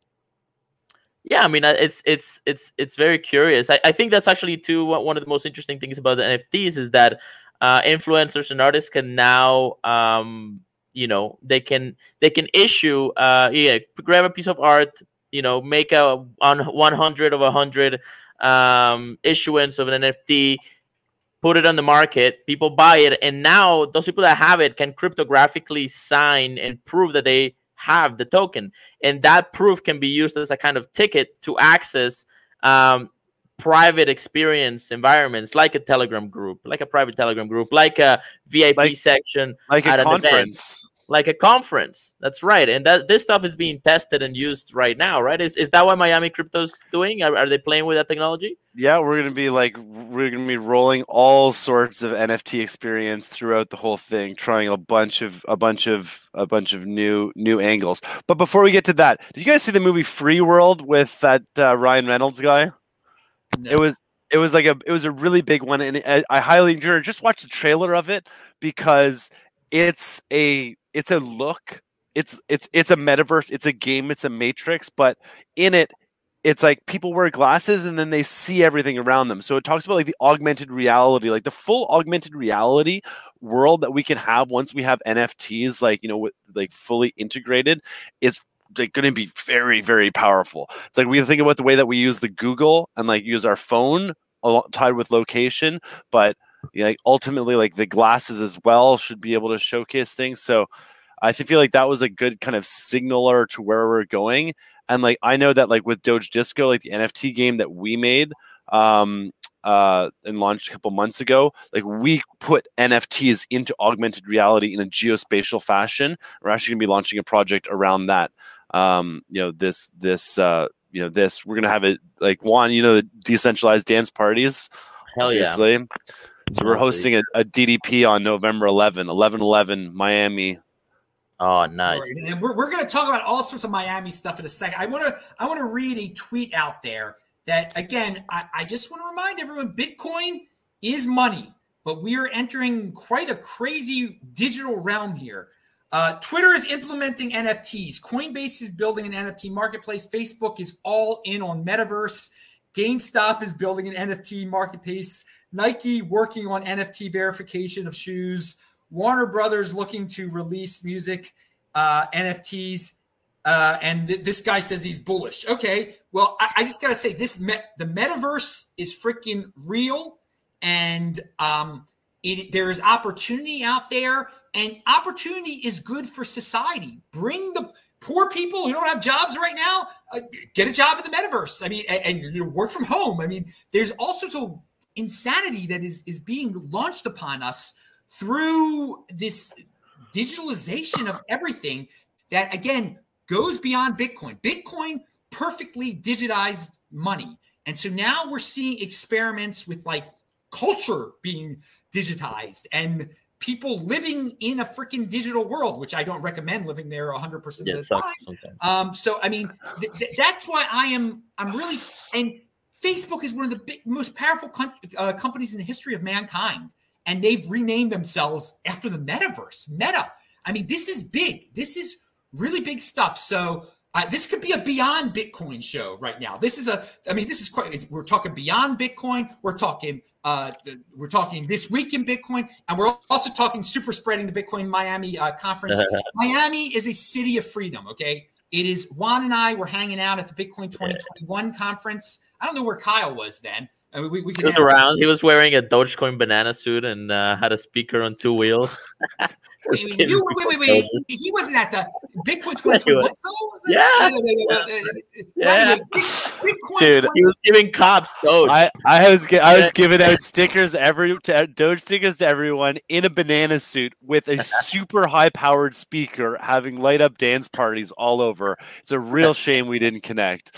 yeah i mean it's it's it's it's very curious. I, I think that's actually too one of the most interesting things about the nfts is that uh, influencers and artists can now um, you know they can they can issue uh yeah grab a piece of art you know make a on 100 of a 100 um issuance of an nft put it on the market people buy it and now those people that have it can cryptographically sign and prove that they have the token and that proof can be used as a kind of ticket to access um, private experience environments like a telegram group like a private telegram group like a vip Like- section like a at an event. conference. Like a conference that's right and that this stuff is being tested and used right now right is, is that what miami crypto's doing are, are they playing with that technology Yeah, we're gonna be like we're gonna be rolling all sorts of NFT experience throughout the whole thing, trying a bunch of a bunch of a bunch of new new angles. But before we get to that, did you guys see the movie Free World with that uh, Ryan Reynolds guy? No. It was it was like a it was a really big one, and I, I highly encourage just watch the trailer of it because it's a it's a look. It's it's it's a metaverse. It's a game. It's a matrix, but in it, it's like people wear glasses and then they see everything around them. So it talks about like the augmented reality, like the full augmented reality world that we can have once we have NFTs, like you know, with, like fully integrated, is like going to be very very powerful. It's like we think about the way that we use the Google and like use our phone tied with location, but like ultimately like the glasses as well should be able to showcase things. So I feel like that was a good kind of signaler to where we're going. And like I know that like with Doge Disco, like the NFT game that we made um uh and launched a couple months ago, like we put NFTs into augmented reality in a geospatial fashion. We're actually gonna be launching a project around that. Um, you know, this this uh you know this we're gonna have it like one, you know, the decentralized dance parties hell yeah obviously. So we're hosting a, a DDP on November 11, 11 11, Miami. oh nice Right, And we're, we're going to talk about all sorts of Miami stuff in a second. I want to I want to read a tweet out there that again I, I just want to remind everyone Bitcoin is money, but we are entering quite a crazy digital realm here. Uh, Twitter is implementing NFTs. Coinbase is building an NFT marketplace. Facebook is all in on metaverse. GameStop is building an NFT marketplace. Nike working on NFT verification of shoes. Warner Brothers looking to release music uh, NFTs. Uh, and th- this guy says he's bullish. Okay, well, I, I just gotta say this: me- the metaverse is freaking real, and um, it, there is opportunity out there, and opportunity is good for society. Bring the poor people who don't have jobs right now uh, get a job in the metaverse. I mean, and, and you know, work from home. I mean, there's all sorts of insanity that is is being launched upon us through this digitalization of everything that again goes beyond bitcoin. Bitcoin perfectly digitized money. And so now we're seeing experiments with like culture being digitized and people living in a freaking digital world which i don't recommend living there 100% yeah, of the time. um, so I mean, th- th- that's why I am. I'm really and Facebook is one of the big, most powerful com- uh, companies in the history of mankind, and they've renamed themselves after the metaverse. Meta. I mean, this is big. This is really big stuff. So. Uh, this could be a beyond Bitcoin show right now. This is a, I mean, this is quite. We're talking beyond Bitcoin. We're talking, uh, we're talking this week in Bitcoin, and we're also talking super spreading the Bitcoin Miami uh, conference. Miami is a city of freedom. Okay, it is Juan and I were hanging out at the Bitcoin 2021 conference. I don't know where Kyle was then. I mean, we, we he was around he was wearing a dogecoin banana suit and uh, had a speaker on two wheels Wait, Just wait, wait, wait, wait, wait. He wasn't at the Bitcoin 2021. was. Was it? Yeah. Yeah. Anyway, Bit- Bitcoin Dude, he was giving cops doge I, I was I was giving out stickers every to, Doge stickers to everyone in a banana suit with a super high powered speaker, having light up dance parties all over. It's a real shame we didn't connect.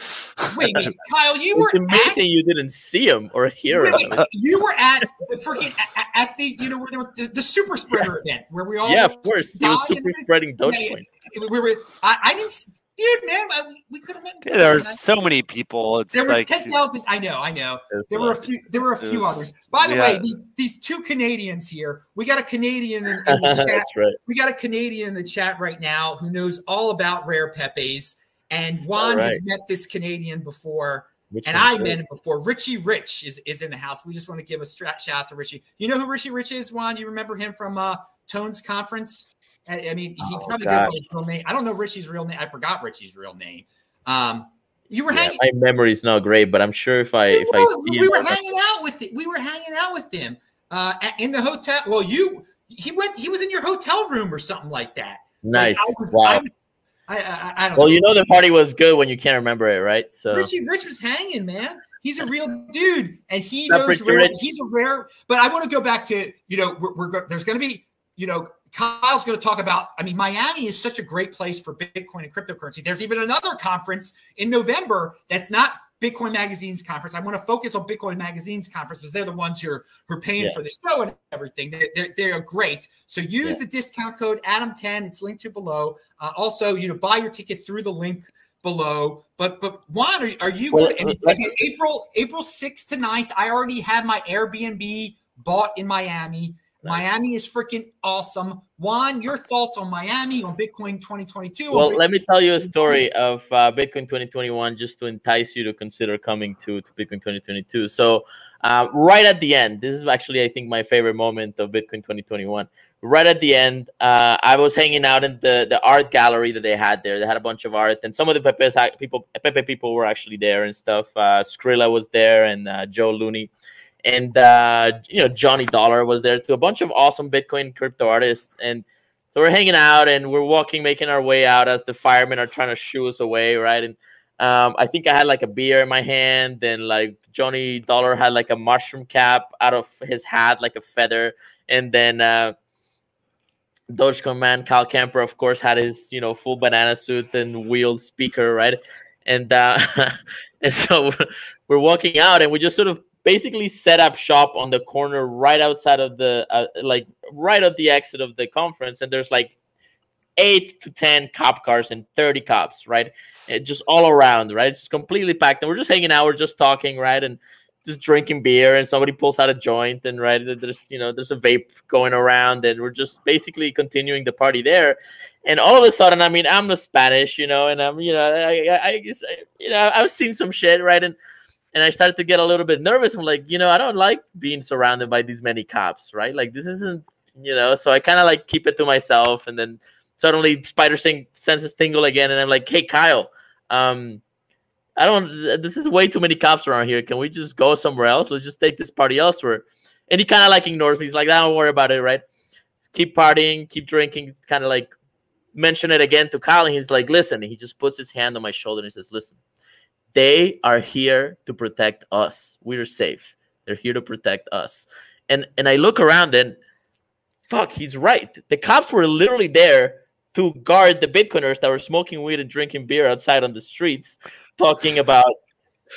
Wait, wait, Kyle, you it's were at amazing you didn't see him or hear Wait, him wait, you were at the freaking at, at the you know where there were the, the super spreader event where we all yeah of course he was super and- spreading Yeah, dogecoin yeah. we were I, I didn't Dude, man, I, we could have met. Yeah, there person. are so many people. It's There was like ten thousand. I know, I know. There were a few. There were a few was- others. By the we way, these these two Canadians here. We got a Canadian in, in the chat. That's right. We got a Canadian in the chat right now who knows all about rare Pepes. And Juan right. has met this Canadian before, Which and I met him before. Richie Rich is, is in the house. We just want to give a stra- shout out to Richie. You know who Richie Rich is, Juan? You remember him from uh, Tone's conference? I, I mean, he Oh, probably gosh. his real name. I don't know Richie's real name. I forgot Richie's real name. Um, you were Yeah, hanging. my memory is not great, but I'm sure if I if I see we him, were I'll- hanging out with it. We were hanging out with him uh, in the hotel. Well, you he went. He was in your hotel room or something like that. Like, nice. I was, wow. I, was, I, I, I don't well, know. you know the party was good when you can't remember it, right? So Richie Rich was hanging, man. He's a real dude, and he knows rare, he's a rare. But I want to go back to you know we're, we're there's going to be you know Kyle's going to talk about. I mean, Miami is such a great place for Bitcoin and cryptocurrency. There's even another conference in November that's not Bitcoin Magazine's conference. I want to focus on Bitcoin Magazine's conference because they're the ones who are, who are paying Yeah. for the show and everything. They're, they're, they're great. So use Yeah. the discount code Adam10. It's linked to below. Uh, also, you know, buy your ticket through the link below. But but Juan, are, are you Well, going? And it's let- April April 6th to 9th. I already have my Airbnb bought in Miami. Nice. Miami is freaking awesome. Juan, your thoughts on Miami on Bitcoin 2022? Well, Bitcoin- let me tell you a story of uh, Bitcoin 2021 just to entice you to consider coming to, to Bitcoin 2022. So, uh, right at the end, this is actually, I think, my favorite moment of Bitcoin 2021. Right at the end, uh, I was hanging out in the, the art gallery that they had there. They had a bunch of art, and some of the Pepe's people, Pepe people were actually there and stuff. Uh, Scrilla was there, and uh, Joe Looney and uh, you know Johnny Dollar was there to A bunch of awesome Bitcoin crypto artists, and so we're hanging out and we're walking, making our way out as the firemen are trying to shoo us away, right? And um, I think I had like a beer in my hand, and like Johnny Dollar had like a mushroom cap out of his hat, like a feather, and then. Uh, Dogecoin man Kyle Kemper, of course, had his you know full banana suit and wheeled speaker, right? And uh, and so we're walking out, and we just sort of basically set up shop on the corner right outside of the uh, like right at the exit of the conference and there's like eight to ten cop cars and 30 cops right? It just all around right? It's just completely packed and we're just hanging out we're just talking right and just drinking beer and somebody pulls out a joint and right there's you know there's a vape going around and we're just basically continuing the party there. And all of a sudden i mean i'm a spanish you know and i'm you know i i, I guess I- you know i've seen some shit right and and I started to get a little bit nervous. I'm like, you know, I don't like being surrounded by these many cops, right? Like this isn't, you know. So I kind of like keep it to myself, and then suddenly Spider Sing senses tingle again, and I'm like, hey, Kyle, um, I don't. This is way too many cops around here. Can we just go somewhere else? Let's just take this party elsewhere. And he kind of like ignores me. He's like, I don't worry about it, right? Keep partying, keep drinking. Kind of like mention it again to Kyle, and he's like, listen. And he just puts his hand on my shoulder and he says, listen they are here to protect us. We're safe. They're here to protect us. And and I look around and fuck, he's right. The cops were literally there to guard the Bitcoiners that were smoking weed and drinking beer outside on the streets, talking about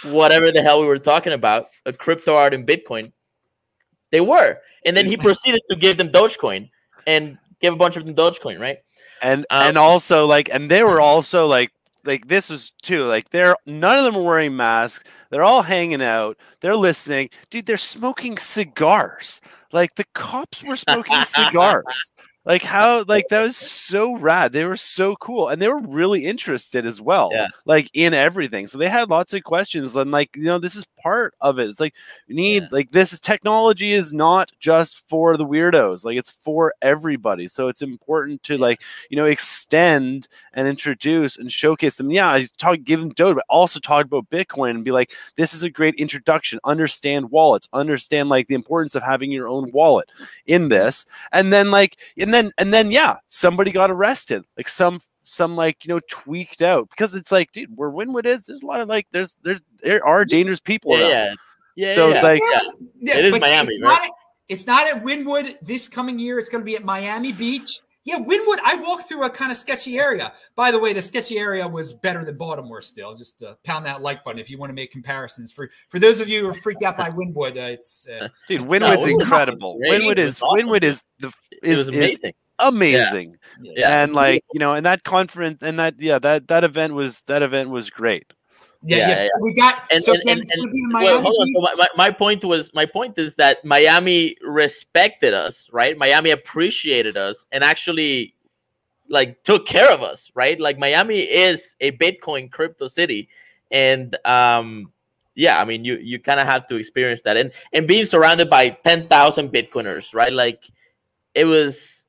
whatever the hell we were talking about, a crypto art in Bitcoin. They were. And then he proceeded to give them Dogecoin and give a bunch of them Dogecoin, right? and Um, and also like and they were also like like this was too like they're none of them are wearing masks they're all hanging out they're listening. Dude they're smoking cigars. Like the cops were smoking cigars. Like how like that was so rad. They were so cool and they were really interested as well Yeah. like in everything. So they had lots of questions and like you know this is part of it. It's like we need Yeah. like this technology is not just for the weirdos like it's for everybody. So it's important to like you know extend and introduce and showcase them. Yeah i talk give them doge but also talk about bitcoin and be like this is a great introduction. Understand wallets. Understand like the importance of having your own wallet in this. And then like and then and then yeah somebody got arrested. Like some some like you know tweaked out because it's like dude where wynwood is there's a lot of like there's there's there are dangerous people Yeah, around. yeah. Yeah, So yeah, it's yeah. like- Yeah, It is Miami, It's right? not, at, it's not at Wynwood this coming year. It's going to be at Miami Beach. Yeah, Wynwood. I walked through a kind of sketchy area. By the way, the sketchy area was better than Baltimore. Still, just uh, pound that like button if you want to make comparisons. For for those of you who are freaked out by Wynwood, uh, it's uh, dude wynwood's Wynwood's incredible wynwood is awesome. wynwood is the it is, was is amazing. amazing. Yeah. Yeah. And like, you know, and that conference and that yeah, that that event was that event was great. Yeah, Yeah, yes, yeah. we got. And, so and, and, and- well, hold on. So my, my, my point was my point is that Miami respected us, right? Miami appreciated us and actually like took care of us, right? Like Miami is a Bitcoin crypto city, and um, yeah, I mean you you kind of have to experience that, and and being surrounded by ten thousand Bitcoiners, right? Like it was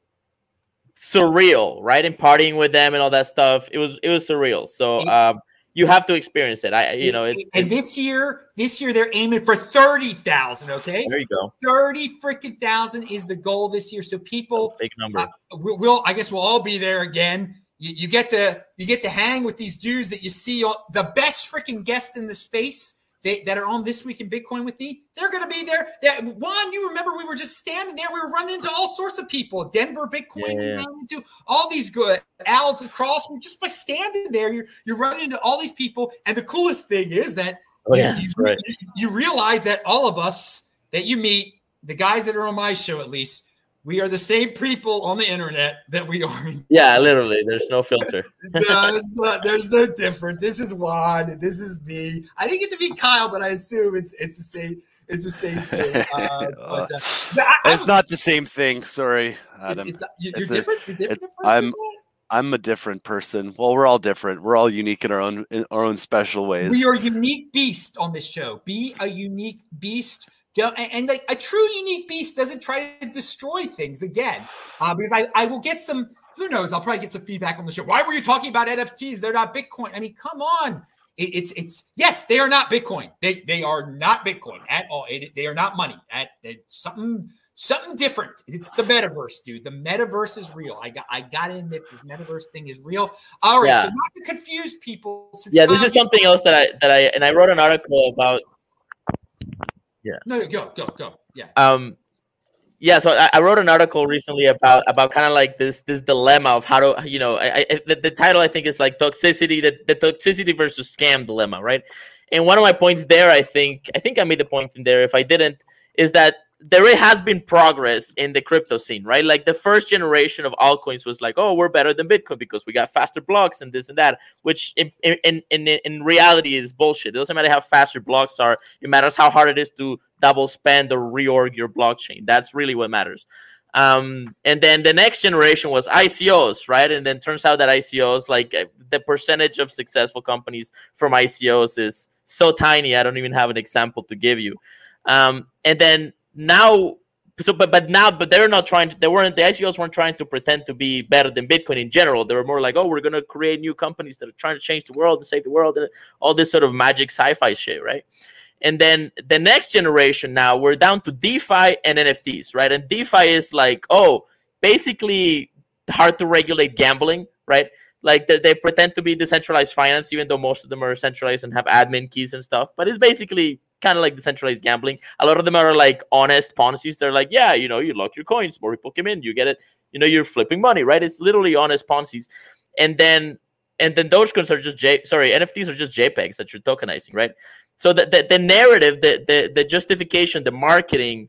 surreal, right? And partying with them and all that stuff, it was it was surreal. So um, you have to experience it. I you know it's, and this year, this year they're aiming for thirty thousand. Okay, there you go, thirty freaking thousand is the goal this year. So people, big number. uh, we'll, we'll I guess we'll all be there again. You, you get to you get to hang with these dudes that you see all, the best freaking guests in the space. They, that are on this week in Bitcoin with me, they're going to be there. That Juan, you remember we were just standing there. We were running into all sorts of people. Denver Bitcoin, Yeah. into all these good Al's and Cross. Just by standing there, you're you're running into all these people. And the coolest thing is that Oh yeah, you, right. you realize that all of us that you meet, the guys that are on my show at least, we are the same people on the internet that we are in. Yeah, literally, there's no filter. There's no, there's no different. This is Juan. This is me. I didn't get to meet Kyle, but I assume it's it's the same. It's the same thing. Uh, but, uh, I, It's not the same thing. Sorry, Adam. it's, you- It's you're a- different. You're different. it's- person, I'm- man? I'm a different person. Well, we're all different. We're all unique in our own in our own special ways. We are a unique beast on this show. Be a unique beast. Don't, and, and like a true unique beast doesn't try to destroy things again. Uh, because I, I will get some, who knows, I'll probably get some feedback on the show. Why were you talking about NFTs? They're not Bitcoin. I mean, come on. It, it's, it's, yes, they are not Bitcoin. They, they are not Bitcoin at all. It, they are not money. At, something, something different. It's the metaverse, dude. The metaverse is real. I got, I got to admit, this metaverse thing is real. All right. Yeah. So not to confuse people. Since Yeah, this is something else that I that I and I wrote an article about. No, go, go, go. Yeah. Um, yeah, so I, I wrote an article recently about about kind of like this this dilemma of how to you know I, I the, the title I think is like toxicity the, the toxicity versus scam dilemma, right? And one of my points there, I think I think I made the point in there. If I didn't, is that there has been progress in the crypto scene, right? Like the first generation of altcoins was like, oh, we're better than Bitcoin because we got faster blocks and this and that, which in in in, in reality is bullshit. It doesn't matter how fast your blocks are; it matters how hard it is to double spend or reorg your blockchain. That's really what matters. Um, and then the next generation was ICOs, right? And then turns out that ICOs, like uh, the percentage of successful companies from ICOs, is so tiny. I don't even have an example to give you. Um, and then now, so but but now, but they're not trying. To, they weren't the ICOs weren't trying to pretend to be better than Bitcoin in general. They were more like, oh, we're gonna create new companies that are trying to change the world and save the world, and all this sort of magic sci-fi shit, right? And then the next generation now we're down to DeFi and NFTs, right? And DeFi is like, oh, basically hard to regulate gambling, right? Like they, they pretend to be decentralized finance, even though most of them are centralized and have admin keys and stuff. But it's basically kind of like decentralized gambling. A lot of them are like honest Ponzi's. They're like, yeah, you know, you lock your coins, more people come in, you get it. You know, you're flipping money, right? It's literally honest Ponzi's. And then and then Dogecoins are just J sorry, NFTs are just JPEGs that you're tokenizing, right? So the, the, the narrative, the, the the justification, the marketing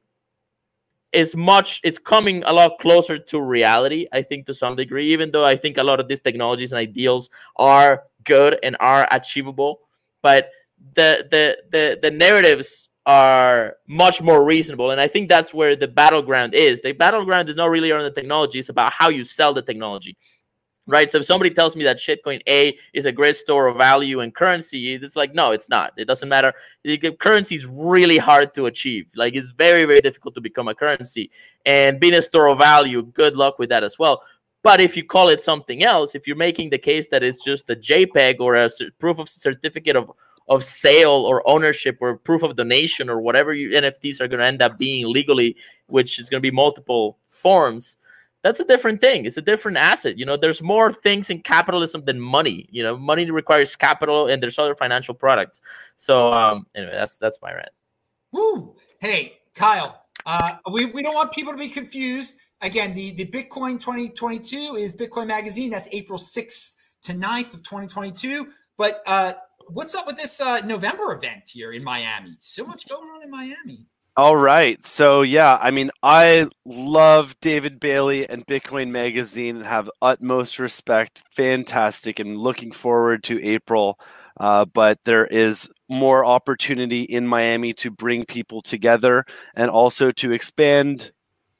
is much it's coming a lot closer to reality, I think to some degree, even though I think a lot of these technologies and ideals are good and are achievable. But the the the the narratives are much more reasonable. And I think that's where the battleground is. The battleground is not really on the technology, it's about how you sell the technology right? So if somebody tells me that shitcoin A is a great store of value and currency, it's like no, it's not. It doesn't matter. Currency is really hard to achieve. Like it's very very difficult to become a currency, and being a store of value, good luck with that as well. But if you call it something else, if you're making the case that it's just a JPEG or a proof of certificate of of sale or ownership or proof of donation or whatever you NFTs are going to end up being legally, which is going to be multiple forms that's a different thing. It's a different asset. You know, there's more things in capitalism than money. You know, money requires capital, and there's other financial products. So, um, anyway, that's that's my rant. Woo! Hey, Kyle. Uh, we, we don't want people to be confused. Again, the, the Bitcoin 2022 is Bitcoin Magazine. That's April 6th to 9th of 2022. But uh, what's up with this uh, November event here in Miami? So much going on in Miami. All right. So yeah, I mean, I love David Bailey and Bitcoin Magazine and have utmost respect. Fantastic, and looking forward to April. Uh, but there is more opportunity in Miami to bring people together and also to expand.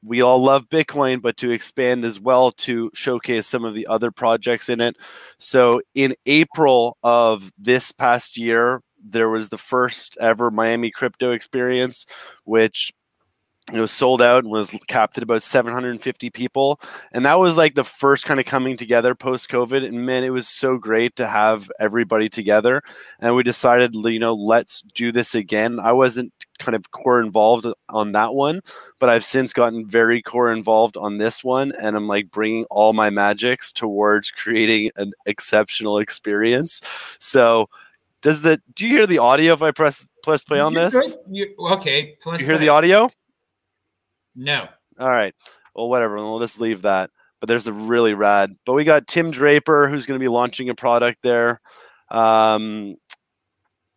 We all love Bitcoin, but to expand as well to showcase some of the other projects in it. So in April of this past year, there was the first ever Miami crypto experience, which it was sold out and was capped at about 750 people. And that was like the first kind of coming together post covid and man it was so great to have everybody together. And we decided you know let's do this again. I wasn't kind of core involved on that one but i've since gotten very core involved on this one. And i'm like bringing all my magics towards creating an exceptional experience. So does the do you hear the audio if i press press play on You're this. You, okay. Plus you hear the audio No. All right. Well, whatever. We'll just leave that. But there's a really rad. But we got Tim Draper, who's going to be launching a product there. Um,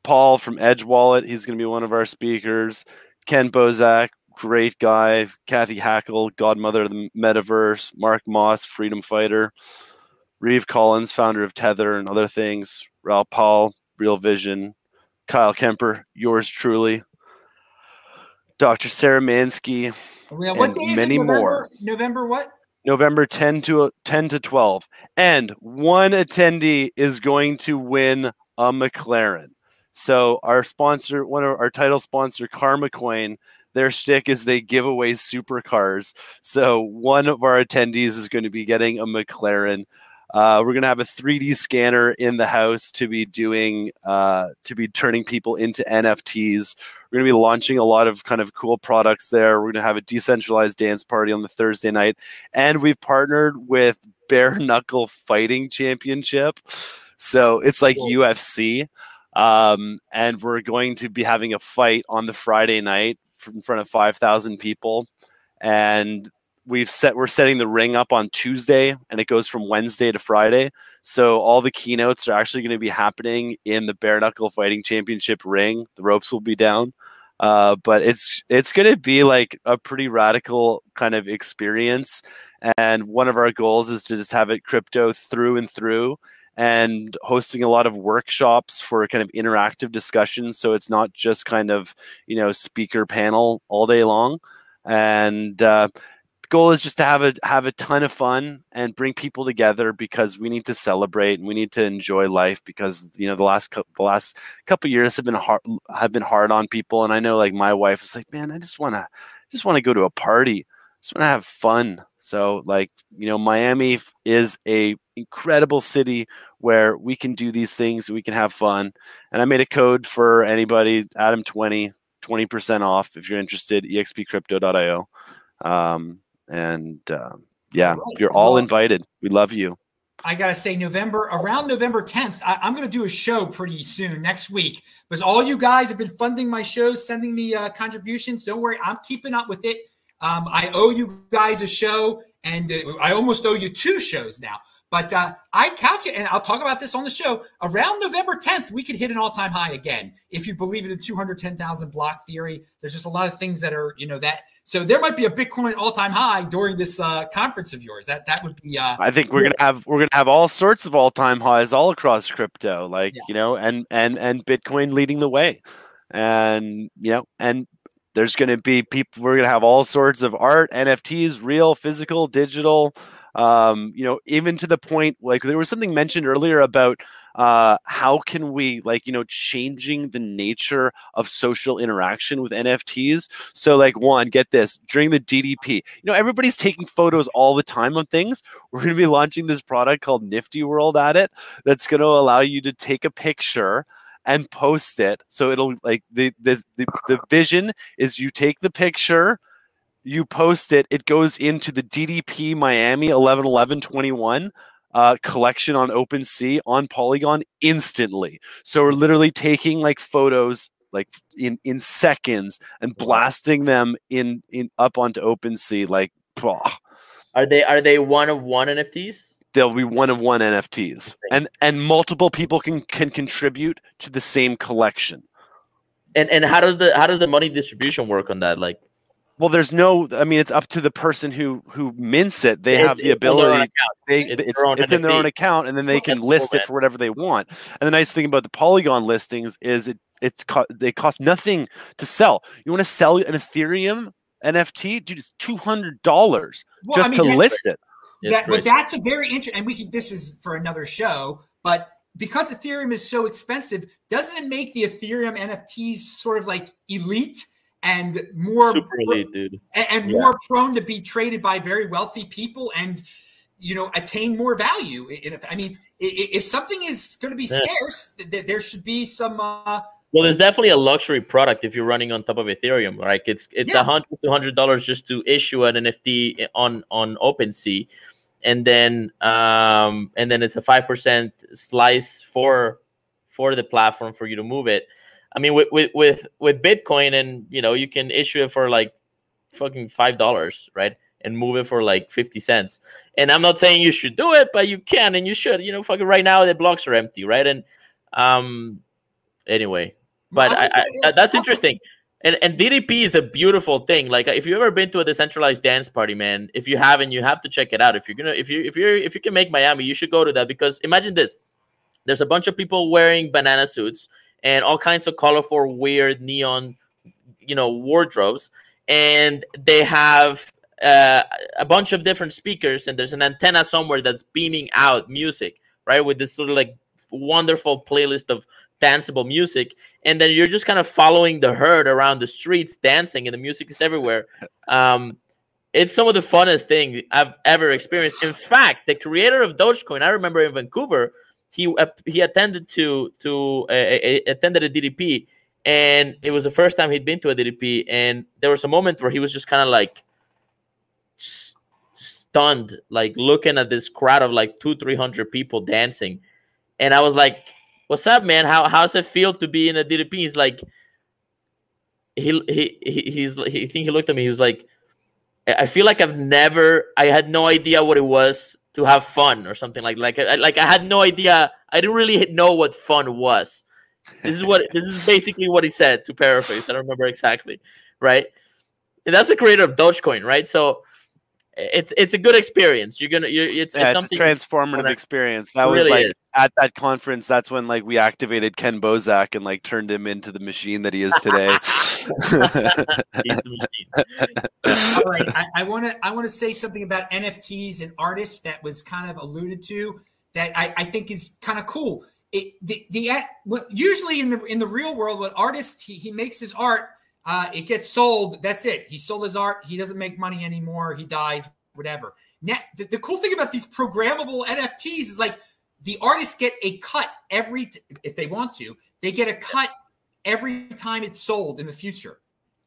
Paul from Edge Wallet, he's going to be one of our speakers. Ken Bozak, great guy. Cathy Hackl, godmother of the metaverse. Mark Moss, freedom fighter. Reeve Collins, founder of Tether and other things. Raoul Pal, Real Vision. Kyle Kemper, yours truly. Dr. Sarah Mansky, And many? November, more. November what? November 10 to 10 to 12. And one attendee is going to win a McLaren. So our sponsor, one of our title sponsor, Karma Coin, their shtick is they give away supercars. So one of our attendees is going to be getting a McLaren. Uh, we're going to have a 3D scanner in the house to be doing, uh, to be turning people into NFTs. We're going to be launching a lot of kind of cool products there. We're going to have a decentralized dance party on the Thursday night. And we've partnered with Bare Knuckle Fighting Championship. So it's like Cool. UFC. Um, and we're going to be having a fight on the Friday night in front of 5,000 people. And we've set, we're setting the ring up on Tuesday and it goes from Wednesday to Friday. So all the keynotes are actually going to be happening in the Bare Knuckle Fighting Championship ring. The ropes will be down. Uh, but it's it's going to be like a pretty radical kind of experience. And one of our goals is to just have it crypto through and through and hosting a lot of workshops for kind of interactive discussions. So it's not just kind of, you know, speaker panel all day long. And uh, goal is just to have a have a ton of fun and bring people together because we need to celebrate and we need to enjoy life because you know the last cou- the last couple years have been hard have been hard on people. And I know like my wife is like man I just want to just want to go to a party. Just want to have fun. So like you know Miami is a incredible city where we can do these things we can have fun. And I made a code for anybody Adam 20 20% off if you're interested expcrypto.io um, and um, yeah you're all invited we love you I gotta say, November around November 10th, I, am gonna do a show pretty soon next week because all you guys have been funding my shows, sending me uh, contributions. Don't worry, I'm keeping up with it. Um, I owe you guys a show, and uh, I almost owe you two shows now. But uh, I calculate, and I'll talk about this on the show. Around November 10th, we could hit an all-time high again if you believe in the 210,000 block theory. There's just a lot of things that are, you know, that. So there might be a Bitcoin all-time high during this uh, conference of yours. That that would be. Uh, I think we're gonna have we're gonna have all sorts of all time highs all across crypto, like Yeah. you know, and and and Bitcoin leading the way, and you know, and there's gonna be people. We're gonna have all sorts of art, NFTs, real, physical, digital. Um, you know, even to the point like there was something mentioned earlier about uh how can we like you know changing the nature of social interaction with NFTs. So like one, get this during the DDP, you know, everybody's taking photos all the time on things we're going to be launching this product called Nifty World at it that's going to allow you to take a picture and post it. So it'll like the the the, the vision is you take the picture, you post it, it goes into the DDP Miami 111121 uh, collection on OpenSea on Polygon instantly. So we're literally taking like photos like in in seconds and blasting them in in up onto OpenSea like bah Are they are they one of one NFTs? They'll be one of one NFTs, and and multiple people can can contribute to the same collection. And and how does the how does the money distribution work on that? Like, well, there's no. I mean, it's up to the person who who mints it. They have the ability. They It's it's, their it's in their own account, and then they can list it for whatever they want. And the nice thing about the Polygon listings is it it's co- they cost nothing to sell. You want to sell an Ethereum NFT, dude? It's two hundred dollars Well, just I mean, to that- list it. that, but that's a very interesting, and we could. This is for another show, but because Ethereum is so expensive, doesn't it make the Ethereum NFTs sort of like elite and more elite, dude. and, and Yeah. more prone to be traded by very wealthy people and you know attain more value? If, I mean, if something is going to be Yeah. scarce, th- th- there should be some. Uh, Well, there's definitely a luxury product if you're running on top of Ethereum. Like it's it's a Yeah. hundred to hundred dollars just to issue an NFT on on OpenSea, and then um and then it's a five percent slice for for the platform for you to move it. I mean, with with with with Bitcoin, and you know, you can issue it for like fucking five dollars, right? And move it for like fifty cents. And I'm not saying you should do it, but you can and you should. You know, fucking right now the blocks are empty, right? And um, anyway, but I I, would I, say- that- that's interesting. And and DDP is a beautiful thing. Like if you've ever been to a decentralized dance party, man, if you haven't, you have to check it out. If you're gonna, if you if you're if you can make Miami, you should go to that because imagine this: there's a bunch of people wearing banana suits and all kinds of colorful, weird neon, you know, wardrobes, and they have uh, a bunch of different speakers, and there's an antenna somewhere that's beaming out music, right, with this sort of like wonderful playlist of danceable music. And then you're just kind of following the herd around the streets dancing and the music is everywhere. Um it's some of the funnest thing i've ever experienced. In fact the creator of dogecoin i remember in vancouver he uh, he attended to to uh, uh, attended a ddp and it was the first time he'd been to a ddp and there was a moment where he was just kind of like s- stunned like looking at this crowd of like two three hundred people dancing and i was like what's up, man? How how's it feel to be in a DDP? He's like, he he, he he's he I think he looked at me. He was like, I feel like I've never, I had no idea what it was to have fun or something like like I, like I had no idea. I didn't really know what fun was. This is what this is basically what he said. To paraphrase, I don't remember exactly, right? And that's the creator of Dogecoin, right? So it's it's a good experience. You're gonna you're it's, Yeah, it's it's a transformative wanna- experience. That It was really like is. at that conference. That's when like we activated Ken Bozak and like turned him into the machine that he is today. He's the machine. All right, I- I want to I want to say something about NFTs and artists that was kind of alluded to that I, I think is kind of cool. It the the at- well, usually in the in the real world, when artist he, he makes his art, uh, it gets sold. That's it. He sold his art. He doesn't make money anymore. He dies. Whatever. Now, the, the cool thing about these programmable NFTs is like the artists get a cut every t- if they want to. They get a cut every time it's sold in the future,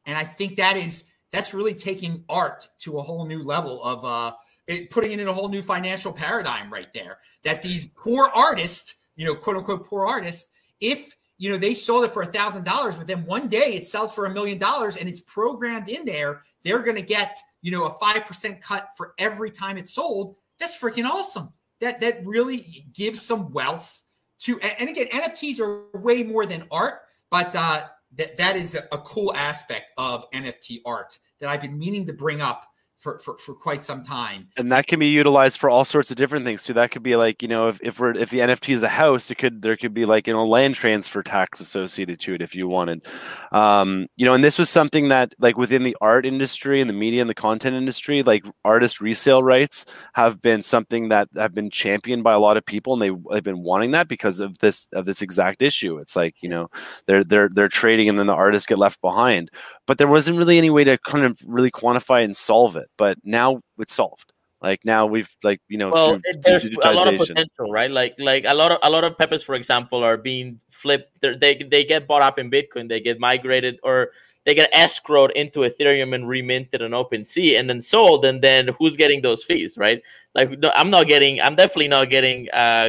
and I think that is that's really taking art to a whole new level of uh it, putting it in a whole new financial paradigm right there that these poor artists you know quote unquote poor artists if you know they sold it for a thousand dollars but then one day it sells for a million dollars and it's programmed in there. They're going to get you know a five percent cut for every time it's sold. That's freaking awesome. That that really gives some wealth to and- and again nfts are way more than art but uh that that is a, a cool aspect of nft art that i've been meaning to bring up for, for, for quite some time and that can be utilized for all sorts of different things. So that could be like, you know, if, if we're if the NFT is a house, it could there could be like you know land transfer tax associated to it if you wanted. Um, you know, and this was something that like within the art industry and the media and the content industry, like artist resale rights have been something that have been championed by a lot of people and they they've been wanting that because of this of this exact issue. It's like, you know, they're they're they're trading and then the artists get left behind. But there wasn't really any way to kind of really quantify and solve it. But now it's solved. Like now we've like you know well through, there's a lot of potential right like like a lot of a lot of Pepes for example are being flipped They're, they they get bought up in bitcoin they get migrated or they get escrowed into ethereum and reminted on OpenSea and then sold and then who's getting those fees right like no, i'm not getting i'm definitely not getting uh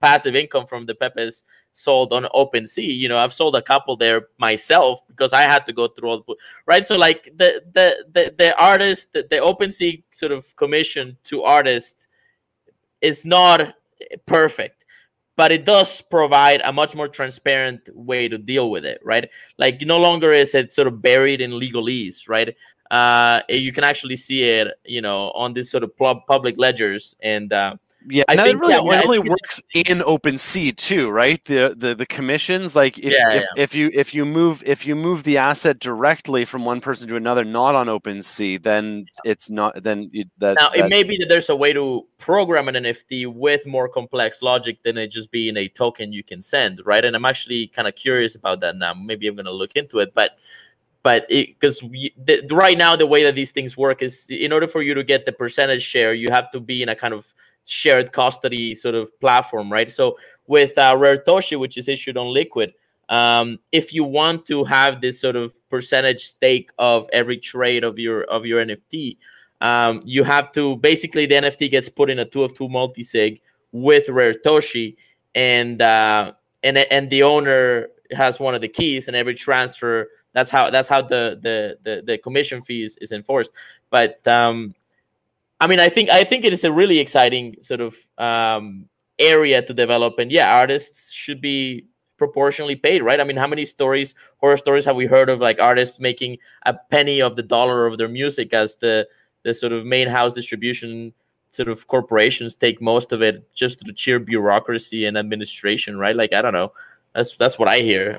passive income from the Pepes sold on OpenSea. You know, I've sold a couple there myself because I had to go through all the right. So like the the the, the artist, the, the OpenSea sort of commission to artists is not perfect. but it does provide a much more transparent way to deal with it, right? Like no longer is it sort of buried in legalese, right? Uh, you can actually see it, you know, on these sort of public ledgers, and uh, yeah, I think really yeah, it only works in OpenSea too, right? The the the commissions, like if, yeah, if, yeah. if you if you move if you move the asset directly from one person to another, not on OpenSea, then it's not then it, that. Now it may be that there's a way to program an NFT with more complex logic than it just being a token you can send, right? And I'm actually kind of curious about that now. Maybe I'm going to look into it, but but because right now the way that these things work is in order for you to get the percentage share you have to be in a kind of shared custody sort of platform, right? So with uh, Raretoshi, which is issued on Liquid, um, if you want to have this sort of percentage stake of every trade of your of your NFT, um, you have to basically the NFT gets put in a two of two multi-sig with Raretoshi, and uh, and and the owner has one of the keys, and every transfer that's how that's how the the the, the commission fees is enforced. But um, I mean, I think I think it is a really exciting sort of um, area to develop, and yeah, artists should be proportionally paid, right? I mean, how many stories, horror stories, have we heard of like artists making a penny of the dollar of their music as the the sort of main house distribution sort of corporations take most of it just to cheer bureaucracy and administration, right? Like I don't know, that's that's what I hear.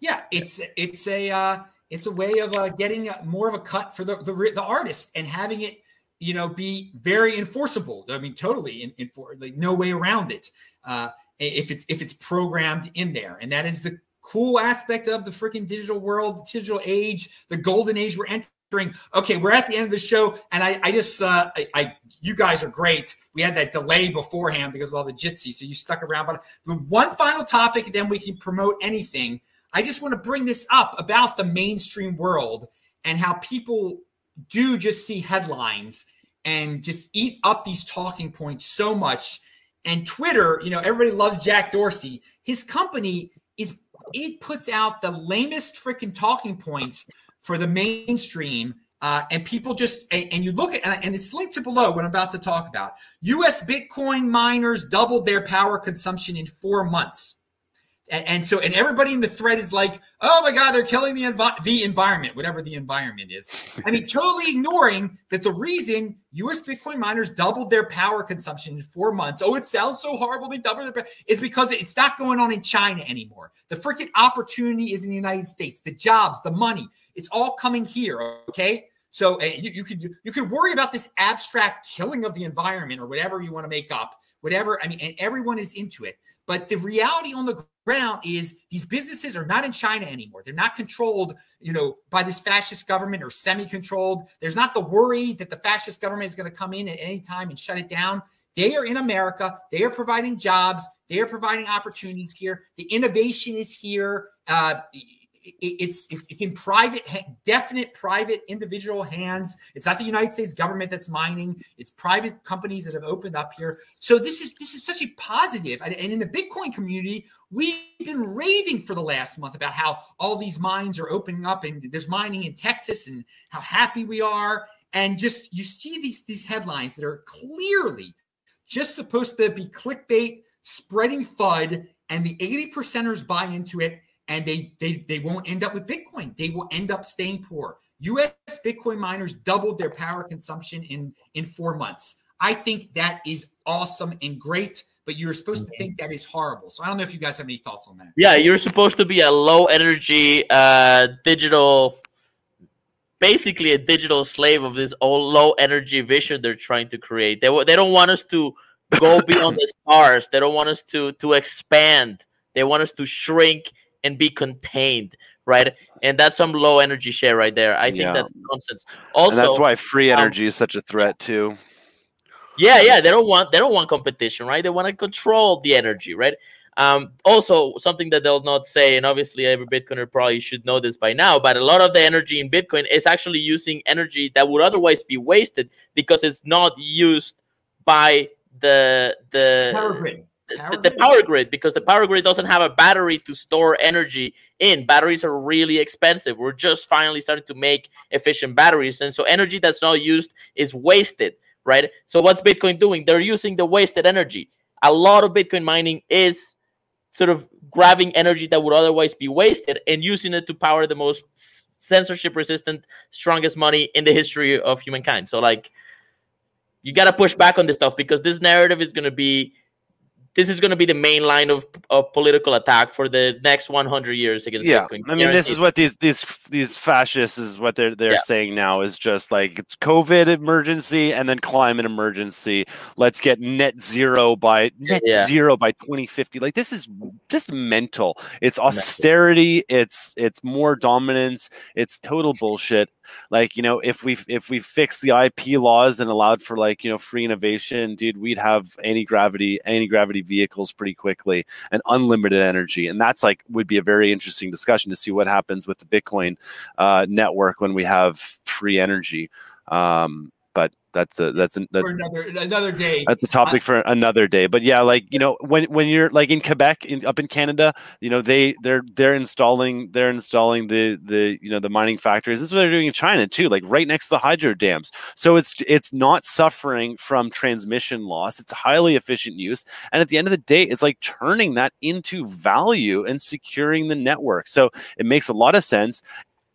Yeah, it's it's a uh, it's a way of uh, getting more of a cut for the the, the artist and having it you know, be very enforceable. I mean, totally in, in for like no way around it. Uh, if it's if it's programmed in there, and that is the cool aspect of the freaking digital world, the digital age, the golden age we're entering. Okay, we're at the end of the show, and I, I just, uh, I, I, you guys are great. We had that delay beforehand because of all the Jitsi, so you stuck around. But the one final topic, then we can promote anything. I just want to bring this up about the mainstream world and how people do just see headlines and just eat up these talking points so much. And Twitter, you know, everybody loves Jack Dorsey. His company is it puts out the lamest freaking talking points for the mainstream. Uh, and people just and, and you look at and it's linked to below what I'm about to talk about. U.S. Bitcoin miners doubled their power consumption in four months. And, and, so, and everybody in the thread is like, "Oh my God, they're killing the envi- the environment, whatever the environment is." I mean, totally ignoring that the reason U.S. Bitcoin miners doubled their power consumption in four months. Oh, it sounds so horrible. They doubled their power, is because it's not going on in China anymore. The freaking opportunity is in the United States. The jobs, the money, it's all coming here. Okay. So uh, you, you could you could worry about this abstract killing of the environment or whatever you want to make up, whatever. I mean, and everyone is into it. But the reality on the ground is these businesses are not in China anymore. They're not controlled, you know, by this fascist government or semi-controlled. There's not the worry that the fascist government is going to come in at any time and shut it down. They are in America. They are providing jobs. They are providing opportunities here. The innovation is here. Uh, it's it's in private, definite private individual hands. It's not the United States government that's mining. It's private companies that have opened up here. So this is this is such a positive. And in the Bitcoin community, we've been raving for the last month about how all these mines are opening up and there's mining in Texas and how happy we are. And just you see these these headlines that are clearly just supposed to be clickbait, spreading FUD, and the 80 percenters buy into it and they they they won't end up with Bitcoin. They will end up staying poor. U.S. Bitcoin miners doubled their power consumption in in four months. I think that is awesome and great, but you're supposed to think that is horrible. So I don't know if you guys have any thoughts on that. Yeah, you're supposed to be a low energy uh, digital, basically a digital slave of this old low energy vision they're trying to create. They they don't want us to go beyond the stars. They don't want us to to expand. They want us to shrink and be contained, right? And that's some low energy share right there. I think yeah. that's nonsense. Also, and that's why free um, energy um, is such a threat too. Yeah, yeah, they don't want they don't want competition, right? They want to control the energy, right? Um, also, something that they'll not say, and obviously every Bitcoiner probably should know this by now, but a lot of the energy in Bitcoin is actually using energy that would otherwise be wasted because it's not used by the the power grid the, the, power grid because the power grid doesn't have a battery to store energy in. Batteries are really expensive. We're just finally starting to make efficient batteries. And so energy that's not used is wasted, right? So what's Bitcoin doing? They're using the wasted energy. a lot of Bitcoin mining is sort of grabbing energy that would otherwise be wasted and using it to power the most censorship resistant, strongest money in the history of humankind. So, like, you got to push back on this stuff because this narrative is going to be this is going to be the main line of, of political attack for the next 100 years against yeah. Bitcoin. i mean this is what these these these fascists is what they're they're yeah. saying now is just like it's covid emergency and then climate emergency. Let's get net zero by net yeah. zero by 2050 like this is just mental. It's austerity. It's it's more dominance. It's total bullshit like you know if we if we fixed the ip laws and allowed for like you know free innovation dude we'd have any gravity any gravity vehicles pretty quickly and unlimited energy. And that's like would be a very interesting discussion to see what happens with the bitcoin uh, network when we have free energy. Um, but that's a that's a, that's another another day. That's a topic for another day. But yeah, like you know, when when you're like in Quebec, in, up in Canada, you know they they're they're installing they're installing the the you know the mining factories. This is what they're doing in China too, like right next to the hydro dams. So it's it's not suffering from transmission loss. It's highly efficient use, and at the end of the day, it's like turning that into value and securing the network. So it makes a lot of sense.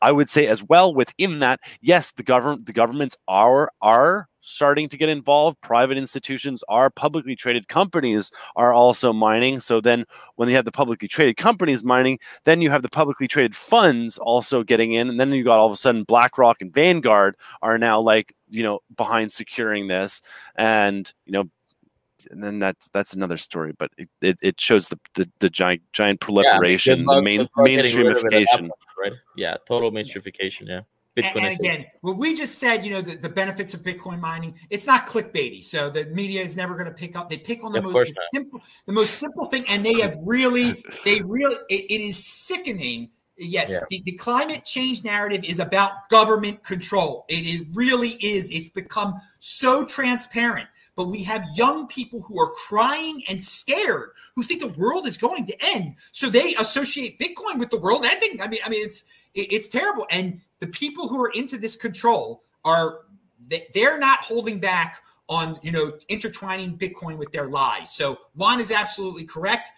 I would say as well within that, yes, the government the governments are are starting to get involved. Private institutions are publicly traded companies are also mining. So then when you have the publicly traded companies mining, then you have the publicly traded funds also getting in. And then you got all of a sudden BlackRock and Vanguard are now like, you know, behind securing this. And, you know, and then that's that's another story, but it, it, it shows the, the, the giant giant proliferation, yeah, the main mainstreamification. Right? Yeah, total mainstreamification. Yeah. Bitcoin and, and again, what we just said, you know, the, the benefits of Bitcoin mining, it's not clickbaity. So the media is never going to pick up. They pick on the most simple, the most simple thing, and they have really, they really, it, it is sickening. Yes, yeah. the, the climate change narrative is about government control. It, it really is. It's become so transparent but we have young people who are crying and scared who think the world is going to end. So they associate bitcoin with the world ending. I mean i mean it's it's terrible. And the people who are into this control are they're not holding back on you know intertwining bitcoin with their lies. So juan is absolutely correct.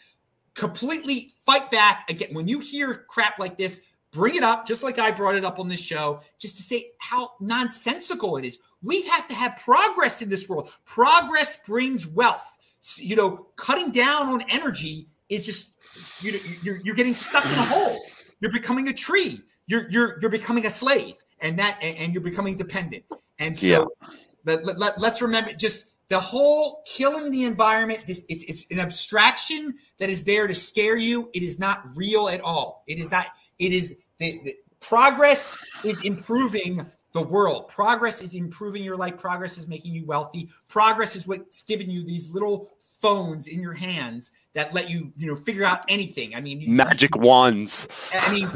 Completely fight back. Again when you hear crap like this bring it up just like i brought it up on this show just to say how nonsensical it is we have to have progress in this world. Progress brings wealth. You know cutting down on energy is just you know you're, you're getting stuck in a hole. You're becoming a tree. You're you're you're becoming a slave and that and, you're becoming dependent. And so yeah. let, let, let, let's remember just the whole killing the environment this it's it's an abstraction that is there to scare you. It is not real at all. It is not it is the, the progress is improving the world progress is improving your life progress is making you wealthy progress is what's giving you these little phones in your hands that let you, you know, figure out anything. I mean, you, magic wands. I mean,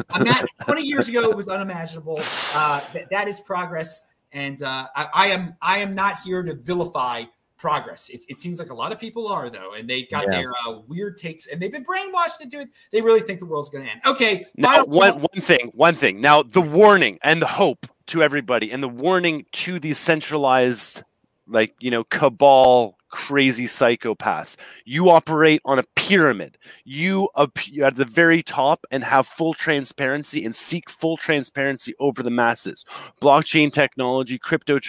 20 years ago it was unimaginable. Uh, that, that is progress, and uh, I, I, am I am not here to vilify progress. It, it seems like a lot of people are though, and they got yeah. their uh, weird takes, and they've been brainwashed to do it. They really think the world's going to end. Okay. Now, one one thing, one thing. Now, the warning and the hope to everybody, and the warning to these centralized, like you know, cabal crazy psychopaths. You operate on a pyramid. You at the very top and have full transparency and seek full transparency over the masses. Blockchain technology, crypto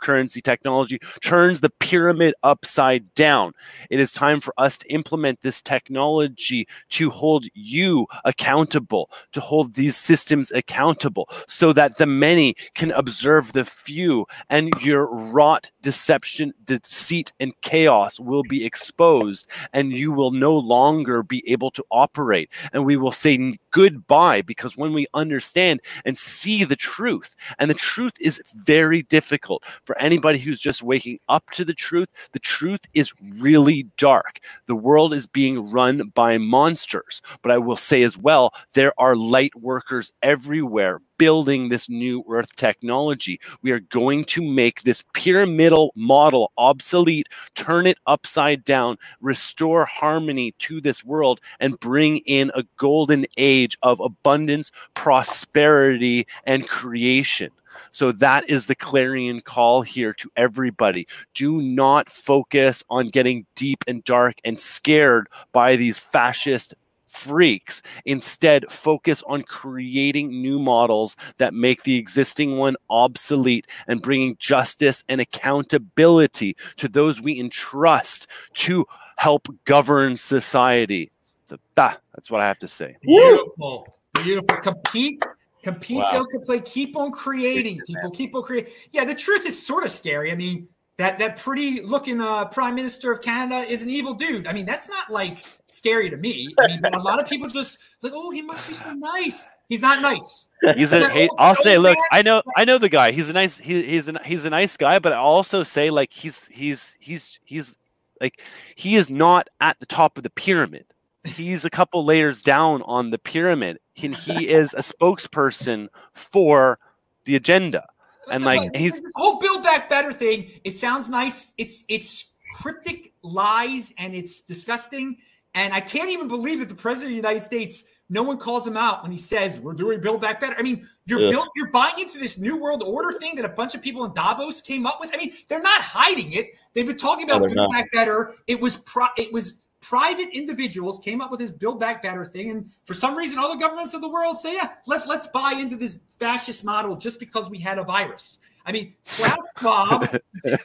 currency technology turns the pyramid upside down. It is time for us to implement this technology to hold you accountable, to hold these systems accountable, so that the many can observe the few and your rot, deception, deceit, and chaos will be exposed, and you will no longer be able to operate. And we will say goodbye because when we understand and see the truth, and the truth is very difficult for anybody who's just waking up to the truth, the truth is really dark. The world is being run by monsters. But I will say as well, there are light workers everywhere building this new earth technology. We are going to make this pyramidal model obsolete, turn it upside down, restore harmony to this world, and bring in a golden age of abundance, prosperity, and creation. So that is the clarion call here to everybody. Do not focus on getting deep and dark and scared by these fascist freaks. Instead, focus on creating new models that make the existing one obsolete and bringing justice and accountability to those we entrust to help govern society. So that, that's what I have to say. Beautiful. Beautiful. Compete. Compete, Wow. don't complain. Keep on creating. People keep on creating. Yeah, the truth is sort of scary. I mean, that that pretty looking uh, prime minister of Canada is an evil dude. I mean, that's not like scary to me. I mean, but a lot of people just like, oh, he must be so nice. He's not nice. He's a. That Hey, old- I'll say, old look, man- I know, I know the guy. He's a nice. He, he's a he's a nice guy, but I also say like he's he's he's he's like he is not at the top of the pyramid. He's a couple layers down on the pyramid, and he is a spokesperson for the agenda. And, like, Look, he's- this whole build back better thing. It sounds nice. It's it's cryptic lies and it's disgusting. And I can't even believe that the president of the United States, no one calls him out when he says we're doing build back better. I mean, you're Ugh. built, you're buying into this new world order thing that a bunch of people in Davos came up with. I mean, they're not hiding it. They've been talking about No, they're build not. back better. It was pro, it was private individuals came up with this build back better thing and for some reason all the governments of the world say yeah let's let's buy into this fascist model just because we had a virus. I mean klaus schwab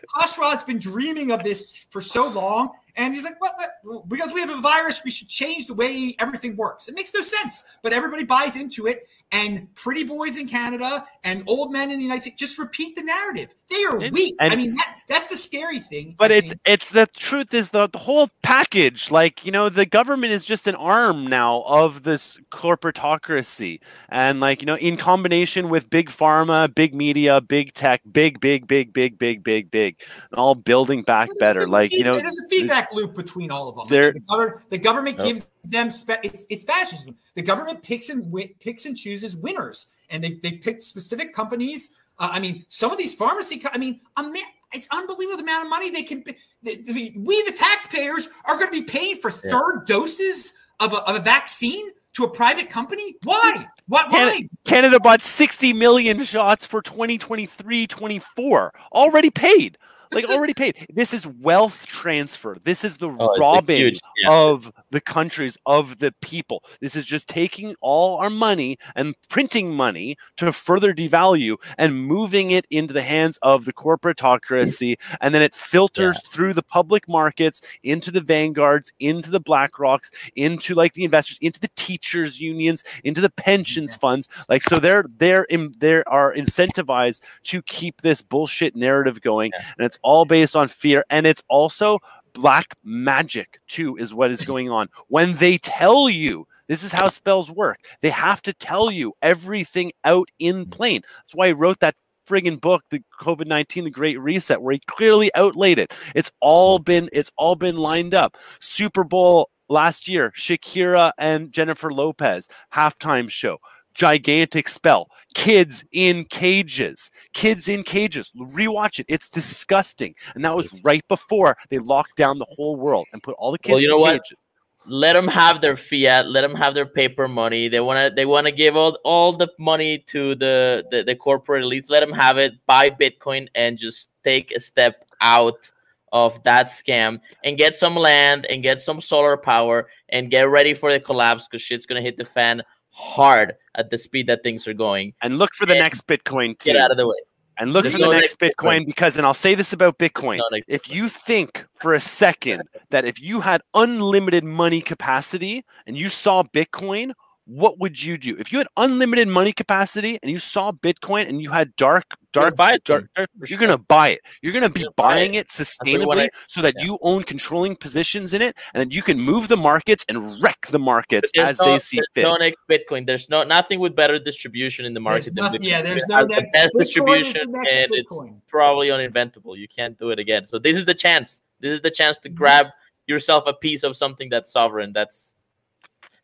klaus schwab's been dreaming of this for so long and he's like what, what? Because we have a virus we should change the way everything works. It makes no sense but everybody buys into it and pretty boys in canada and old men in the united states just repeat the narrative they are And- weak i mean that, that's the scary thing But I it's think. it's the truth is the, the whole package. Like you know, the government is just an arm now of this corporatocracy, and like you know, in combination with big pharma, big media, big tech, big, big, big, big, big, big, big, and all building back better. Like you know, there's a feedback loop between all of them. there- the, government, the government Yep. gives them spe- it's it's fascism. The government picks and wi- picks and chooses winners, and they they pick specific companies. Uh, I mean, some of these pharmacy. Co- I mean, a ma- it's unbelievable the amount of money they can. The, the, we the taxpayers are going to be paying for Yeah. third doses of a, of a vaccine to a private company. Why? Why? Why? Canada, Canada bought 60 million shots for 2023 24 already paid like already paid this is wealth transfer this is the Oh, robbing huge- yeah. of the countries of the people. This is just taking all our money and printing money to further devalue and moving it into the hands of the corporatocracy and then it filters through the public markets into the vanguards into the black rocks into like the investors into the teachers unions into the pensions funds. Like so they're they're in they are incentivized to keep this bullshit narrative going Yeah. and it's all based on fear and it's also black magic too is what is going on. When they tell you this is how spells work. They have to tell you everything out in mm-hmm. plain. That's why i wrote that friggin' book the covid-19 the great reset where he clearly outlaid it. It's all mm-hmm. been it's all been lined up. Super bowl last year shakira and jennifer lopez halftime show gigantic spell. Kids in cages. Kids in cages. Rewatch it. It's disgusting. And that was right before they locked down the whole world and put all the kids Well, you know in what? cages. Let them have their fiat. Let them have their paper money. They want to they want to give all, all the money to the, the the corporate elites. Let them have it. Buy bitcoin and just take a step out of that scam and get some land and get some solar power and get ready for the collapse because shit's gonna hit the fan hard at the speed that things are going. And look for the And next bitcoin too. get out of the way. And look There's for the no next next bitcoin Bitcoin. because and i'll say this about bitcoin No, if you think for a second that if you had unlimited money capacity and you saw bitcoin what would you do if you had unlimited money capacity and you saw bitcoin and you had dark You're dark, gonna buy it, dark, dark- you're sure. gonna buy it you're gonna be You're buying it, what you wanna- sustainably so that yeah. you own controlling positions in it and then you can move the markets and wreck the markets as no, they see there's fit no next Bitcoin. There's no nothing with better distribution in the market. There's than nothing, Bitcoin. yeah, there's no has the next. best Bitcoin is distribution, the next and it's Bitcoin. probably uninventable. You can't do it again. So this is the chance. This is the chance to mm-hmm. grab yourself a piece of something that's sovereign. That's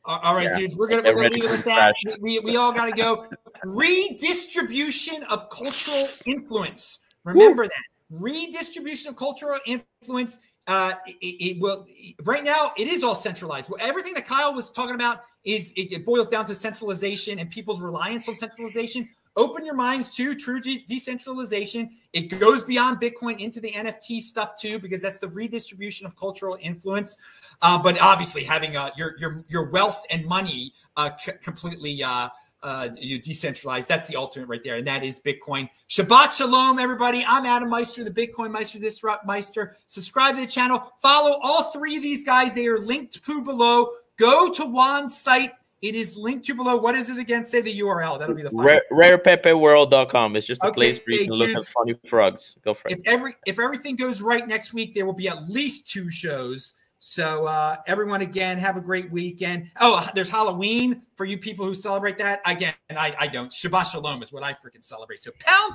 All right, Yeah. dudes, we're gonna, we're gonna leave it at that. We, we all gotta go. Redistribution of cultural influence. Remember that. Redistribution of cultural influence. Uh, it, it will right now. It is all centralized. Well, Everything that Kyle was talking about is it, it boils down to centralization and people's reliance on centralization. Open your minds to true de- decentralization. It goes beyond Bitcoin into the NFT stuff too, because that's the redistribution of cultural influence. Uh, but obviously, having uh, your your your wealth and money uh, c- completely uh, uh, you decentralized. That's the ultimate right there, and that is Bitcoin. Shabbat shalom, everybody. I'm Adam Meister, the Bitcoin Meister, Disrupt Meister. Subscribe to the channel. Follow all three of these guys. They are linked to below. Go to Juan's site. It is linked to below. What is it again? Say the URL. That'll be the Rare, rarepepeworld.com. It's just a Okay, place where you can look at funny frogs. Go for it. if every if everything goes right next week, there will be at least two shows. So uh, everyone, again, have a great weekend. Oh, there's Halloween for you people who celebrate that. Again, I, I don't. Shabbat Shalom is what I freaking celebrate. So pound